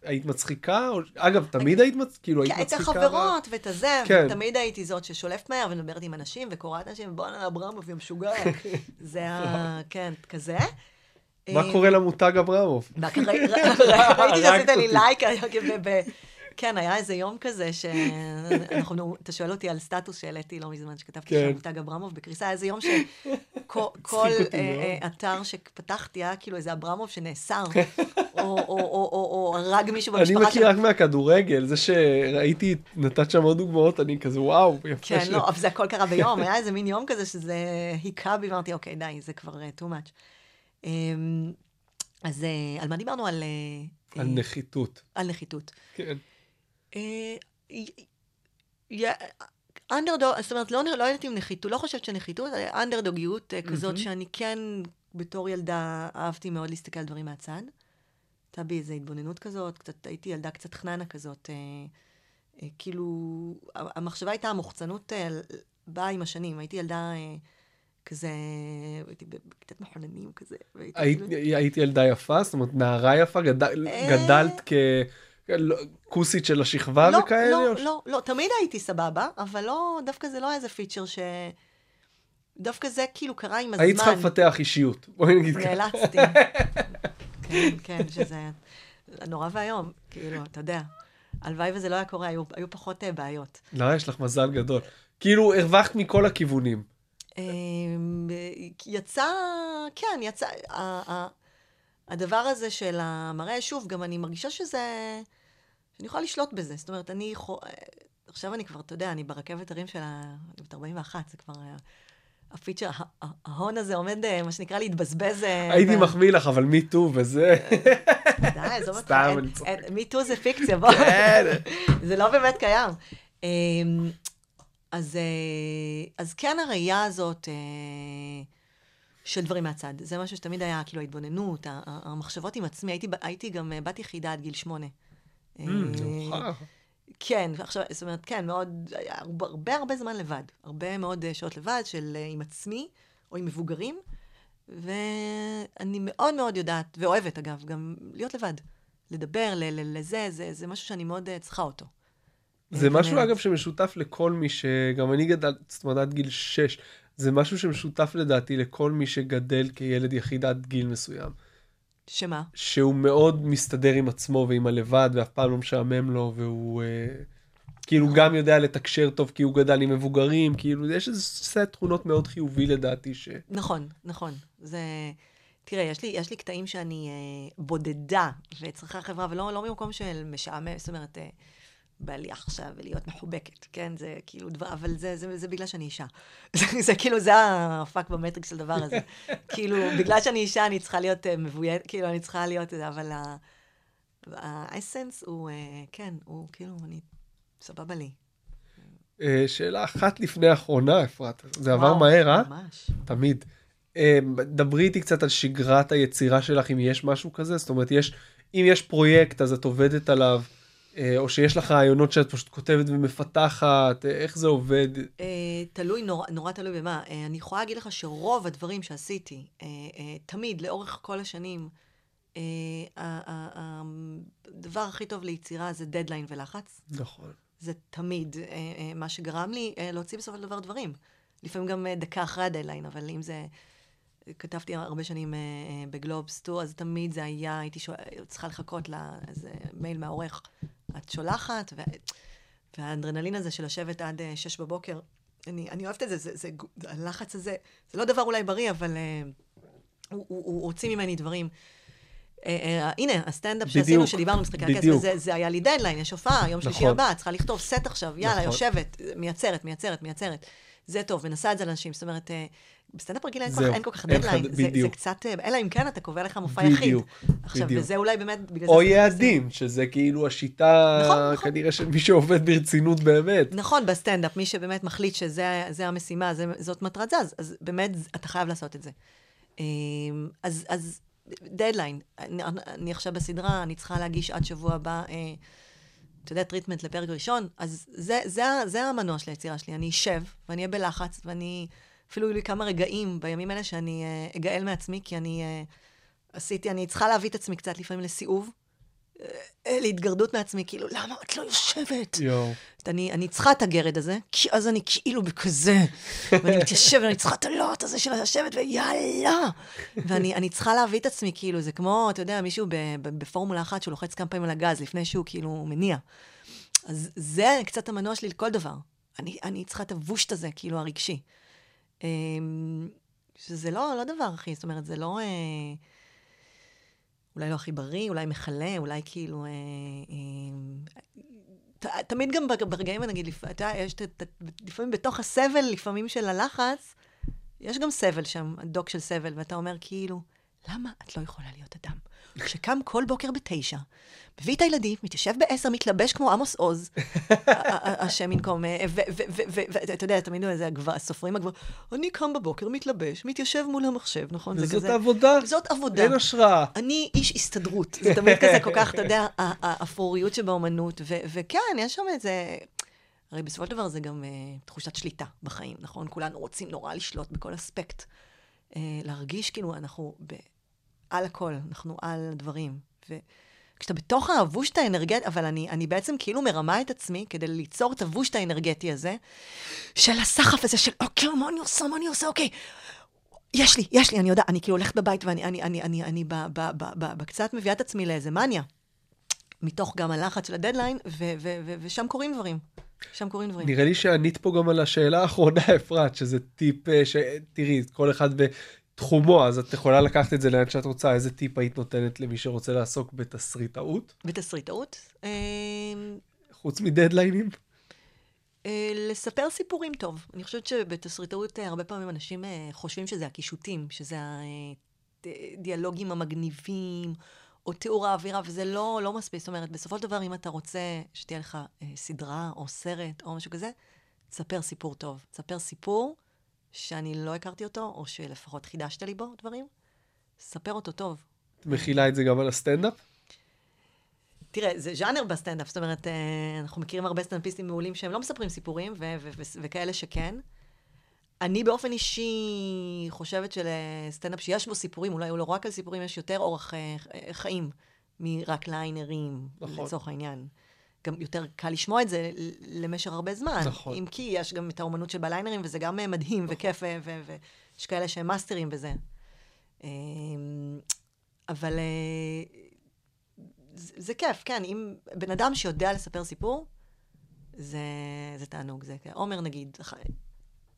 שהיית מצחיקה? או... אגב, תמיד היית מצחיקה? כאילו, היית כי את מצחיקה? החברות ואת הזה, כן. ותמיד הייתי זאת ששולפת מהר ומדברת עם אנשים וקוראת אנשים, בואנה אברמוב, יא משוגע. זה ה... כן, כזה. מה אה, קורה למותג אברמוב? ר- ראיתי שעשית לי. לייק. כן, היה איזה יום כזה שאנחנו, אתה שואל אותי על סטטוס שהעליתי לא מזמן, שכתבתי כן. שם מותג אברמוב בקריסה, היה איזה יום שכל אה. אה, אתר שפתחתי היה כאילו איזה אברמוב שנאסר, או- הרג מישהו אני במשפחה מכיר רק מהכדורגל, זה שראיתי, נתת שם עוד דוגמאות, אני כזה וואו, יפה כן, לא, אבל זה הכל קרה ביום, היה איזה מין יום כזה שזה היכה בי, אמרתי, אוקיי, די, זה כבר uh, too much. Um, אז על מה דיברנו? על... על נחיתות. על נחיתות. כן. אנדרדוג, זאת אומרת, לא, לא יודעת אם נחיתות, לא חושבת שנחיתות, אנדרדוגיות אה, כזאת. שאני כן, בתור ילדה, אהבתי מאוד להסתכל על דברים מהצד. הייתה בי איזו התבוננות כזאת, קצת, הייתי ילדה קצת חננה כזאת, אה, אה, כאילו, המחשבה הייתה, המוחצנות אה, באה עם השנים, הייתי ילדה אה, כזה, הייתי בכיתת מחוננים כזה, היית, כאילו- היית ילדה יפה? זאת אומרת, נערה יפה? גדל, אה. גדלת ככוסית של השכבה לא, וכאלה? לא, או ש- לא, לא, תמיד הייתי סבבה, אבל לא, דווקא זה לא איזה פיצ'ר ש... דווקא זה כאילו קרה עם הזמן. היית צריכה לפתח אישיות. בואי נגיד ככה. נאלצתי. כן, כן, שזה נורא ואיום, כאילו, אתה יודע. הלוואי וזה לא היה קורה, היו, היו פחות אה, בעיות. לא, יש לך מזל גדול. כאילו, הרווחת מכל הכיוונים. אמ, יצא, כן, יצא, הדבר הזה של המראה, שוב, גם אני מרגישה שזה, שאני יכולה לשלוט בזה. זאת אומרת, אני, יכול- עכשיו אני כבר, אתה יודע, אני ברכבת הרים של ה... אני בת 41, זה כבר... אה, הפיצ'ר, ההון הזה עומד, אה, מה שנקרא, להתבזבז. אה, הייתי מחמיא לך, אבל מי טו וזה. די, עזוב אותך. סתם, אני צוחק. מי טו זה פיקציה, בוא. כן. זה לא באמת קיים. אמ, אז, אה, אז כן הראייה הזאת אה, של דברים מהצד, זה משהו שתמיד היה, כאילו ההתבוננות, המחשבות עם עצמי, הייתי, גם אה, בת יחידה עד גיל שמונה. אה, נוחה. כן, ועכשיו, זאת אומרת, כן, מאוד, הרבה, הרבה זמן לבד. הרבה מאוד אה, שעות לבד של אה, עם עצמי, או עם מבוגרים, ואני מאוד מאוד יודעת, ואוהבת אגב, גם להיות לבד. לדבר, לזה, זה, זה משהו שאני מאוד אה, צריכה אותו. זה אה, משהו. אגב, שמשותף לכל מי שגם אני גדל, זאת אומרת, עד גיל 6. זה משהו שמשותף לדעתי לכל מי שגדל כילד יחיד עד גיל מסוים. שמה? שהוא מאוד מסתדר עם עצמו ועם הלבד, ואף פעם לא משעמם לו, והוא אה, כאילו גם יודע לתקשר טוב כי הוא גדל עם מבוגרים, כאילו יש איזה סט תכונות מאוד חיובי לדעתי, ש... נכון, נכון. זה... תראה, יש לי, יש לי קטעים שאני אה, בודדה וצריכה חברה, ולא לא ממקום של משעמם, זאת אומרת, אה, בא לי עכשיו להיות מחובקת, כן? זה כאילו דבר, אבל זה, זה, זה בגלל שאני אישה. זה, זה כאילו, זה הפאק במטריקס של הדבר הזה. כאילו, בגלל שאני אישה, אני צריכה להיות אה, מבויית, כאילו, אני צריכה להיות, אבל ה- האסנס הוא, אה, כן, הוא כאילו, אני, סבבה לי. אה, שאלה אחת לפני האחרונה, אפרת, זה עבר וואו, מהר, אה? ממש. תמיד. אה, דברי איתי קצת על שגרת היצירה שלך, אם יש משהו כזה, זאת אומרת, יש, אם יש פרויקט אז את עובדת עליו, או שיש לך רעיונות שאת פשוט כותבת ומפתחת, אה, איך זה עובד? אה, תלוי, נורא, נורא תלוי במה. אה, אני יכולה להגיד לך שרוב הדברים שעשיתי, אה, אה, תמיד, לאורך כל השנים, אה, הדבר הכי טוב ליצירה זה דדליין ולחץ. נכון. זה תמיד אה, אה, מה שגרם לי אה, להוציא בסופו של דבר דברים. לפעמים גם אה, דקה אחרי הדדליין, אבל אם זה... כתבתי הרבה שנים אה, אה, בגלובס טו, אז תמיד זה היה, הייתי שואל, צריכה לחכות לאיזה מייל מהעורך. את שולחת, ו... והאדרנלין הזה של לשבת עד אה, שש בבוקר, אני, אני אוהבת את זה, זה, זה, זה, הלחץ הזה, זה לא דבר אולי בריא, אבל אה, הוא, הוא, הוא הוציא ממני דברים. אה, אה, הנה, הסטנדאפ שעשינו, בדיוק, שדיברנו על משחקי הכס, בדיוק. וזה זה היה לי דדליין, יש הופעה, יום שלישי נכון. הבא, צריכה לכתוב סט עכשיו, יאללה, נכון. יושבת, מייצרת, מייצרת, מייצרת. זה טוב, מנסה את זה לאנשים. זאת אומרת, בסטנדאפ רגיל אין, כל- אין כל כך דדליין. זה, זה. קצת, אה, אלא אם כן אתה קובע לך מופע יחיד. בדיוק, עכשיו, בדיוק. וזה אולי באמת, בגלל זה... או זה- יעדים, שזה כאילו השיטה, נכון, נכון. כנראה של מי שעובד ברצינות באמת. נכון, בסטנדאפ, מי שבאמת מחליט שזה זה המשימה, זה, זאת מטרת זה, אז, אז באמת אתה חייב לעשות את זה. אמ, אז, אז דדליין, אני, אני עכשיו בסדרה, אני צריכה להגיש עד שבוע הבא, אה, אתה יודע, treatment לפרק ראשון, אז זה, זה, זה המנוע של היצירה שלי. אני אשב, ואני אהיה בלחץ, ואני, אפילו יהיו לי כמה רגעים בימים האלה שאני אה, אגאל מעצמי, כי אני אה, עשיתי, אני צריכה להביא את עצמי קצת לפעמים לסיאוב, אה, להתגרדות מעצמי, כאילו, למה את לא יושבת? יואו. אני, אני צריכה את הגרד הזה, כי אז אני כאילו בכזה, ואני מתיישבת, ואני צריכה את הלוט הזה של לשבת, ויאללה. ואני אני צריכה להביא את עצמי, כאילו, זה כמו, אתה יודע, מישהו בפורמולה אחת שהוא לוחץ כמה פעמים על הגז לפני שהוא כאילו מניע. אז זה קצת המנוע שלי לכל דבר. אני, אני צריכה את הוושט הזה, כאילו, הרגשי. אמ, שזה לא, לא דבר הכי, זאת אומרת, זה לא... אה, אולי לא הכי בריא, אולי מכלה, אולי כאילו... אה, אה, ת- תמיד גם ברגעים, נגיד, אתה יש, ת- ת- לפעמים בתוך הסבל, לפעמים של הלחץ, יש גם סבל שם, דוק של סבל, ואתה אומר כאילו, למה את לא יכולה להיות אדם? שקם כל בוקר בתשע, מביא את הילדים, מתיישב בעשר, מתלבש כמו עמוס עוז, השם ינקום, אה, ואתה יודע, תמיד זה הגבר- הסופרים הגבר, אני קם בבוקר, מתלבש, מתיישב מול המחשב, נכון? זה וזאת כזה- עבודה. זאת עבודה. אין השראה. אני איש הסתדרות. זה תמיד כזה כל כך, אתה יודע, האפוריות שבאומנות. וכן, יש שם איזה... הרי בסופו של דבר זה גם uh, תחושת שליטה בחיים, נכון? כולנו רוצים נורא לשלוט בכל אספקט. Uh, להרגיש כאילו אנחנו על הכל, אנחנו על הדברים. וכשאתה בתוך הוושט האנרגטי, אבל אני, אני בעצם כאילו מרמה את עצמי כדי ליצור את הוושט האנרגטי הזה, של הסחף הזה של, אוקיי, מה אני עושה, מה אני עושה, אוקיי. יש לי, יש לי, אני יודעת, אני כאילו הולכת בבית ואני אני, אני, אני, אני ב, ב, ב, ב, בקצת מביאה את עצמי לאיזה מניה. מתוך גם הלחץ של הדדליין, ו- ו- ו- ושם קורים דברים. שם קורים דברים. נראה לי שענית פה גם על השאלה האחרונה, אפרת, שזה טיפ אה, ש... תראי, כל אחד בתחומו, אז את יכולה לקחת את זה לאן שאת רוצה, איזה טיפ היית נותנת למי שרוצה לעסוק בתסריטאות, בתסריטאות. אה, חוץ מדדליינים? אה, לספר סיפורים טוב. אני חושבת שבתסריטאות אה, הרבה פעמים אנשים אה, חושבים שזה הקישוטים, שזה הדיאלוגים המגניבים, או תיאור האווירה, וזה לא, לא מספיק. זאת אומרת, בסופו של דבר, אם אתה רוצה שתהיה לך סדרה או סרט או משהו כזה, תספר סיפור טוב. תספר סיפור שאני לא הכרתי אותו, או שלפחות חידשת לי בו דברים, ספר אותו טוב. את מכילה את זה גם על הסטנדאפ? תראה, זה ז'אנר בסטנדאפ, זאת אומרת, אה, אנחנו מכירים הרבה סטנדאפיסטים מעולים שהם לא מספרים סיפורים, וכאלה שכן. אני באופן אישי חושבת שלסטנדאפ שיש בו סיפורים, אולי הוא לא רק על סיפורים, יש יותר אורך אה, חיים מרק one-linerים, נכון. לצורך העניין. גם יותר קל לשמוע את זה למשך הרבה זמן. נכון. אם כי יש גם את האומנות של בליינרים, וזה גם אה, מדהים וכיף, ו- ו- ויש כאלה שהם מאסטרים בזה. אמ, אבל אה, זה, זה כיף, כן. אם בן אדם שיודע לספר סיפור, זה, זה תענוג. זה, עומר נגיד, ח-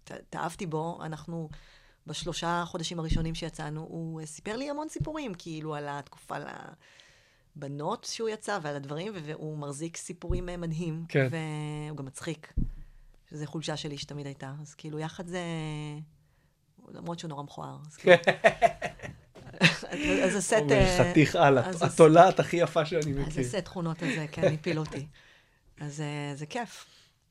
ת- התאהבתי בו, אנחנו בשלושה חודשים הראשונים שיצאנו, הוא אה, סיפר לי המון סיפורים, כאילו על התקופה, על הבנות שהוא יצא ועל הדברים, והוא מחזיק סיפורים אה, מדהים. כן. והוא גם מצחיק, שזו חולשה שלי שתמיד הייתה. אז כאילו, יחד זה... למרות שהוא נורא מכוער. אז כאילו... אז הסט... אומר, אה, חתיך הלאה, אז התולעת הכי יפה שאני אז מכיר. הסט תכונות הזה, כן, הפיל אותי. אז אה, זה כיף.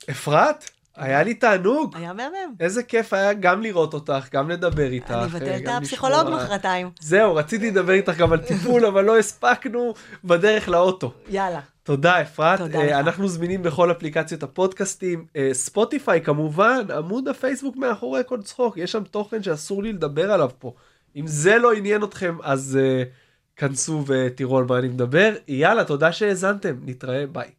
אפרת, היה לי תענוג. היה מהמם. איזה כיף היה גם לראות אותך, גם לדבר איתך. אני אה, אבטל את גם הפסיכולוג. מחרתיים. זהו, רציתי לדבר איתך גם על טיפול, אבל לא הספקנו בדרך לאוטו. יאללה. תודה אפרת, תודה אה, לך. אנחנו זמינים בכל אפליקציות הפודקאסטים, אה, ספוטיפיי כמובן, עמוד הפייסבוק מאחורי כל צחוק, יש שם תוכן שאסור לי לדבר עליו פה. אם זה לא עניין אתכם אז uh, כנסו ותראו על מה אני מדבר. יאללה, תודה שהאזנתם, נתראה, ביי.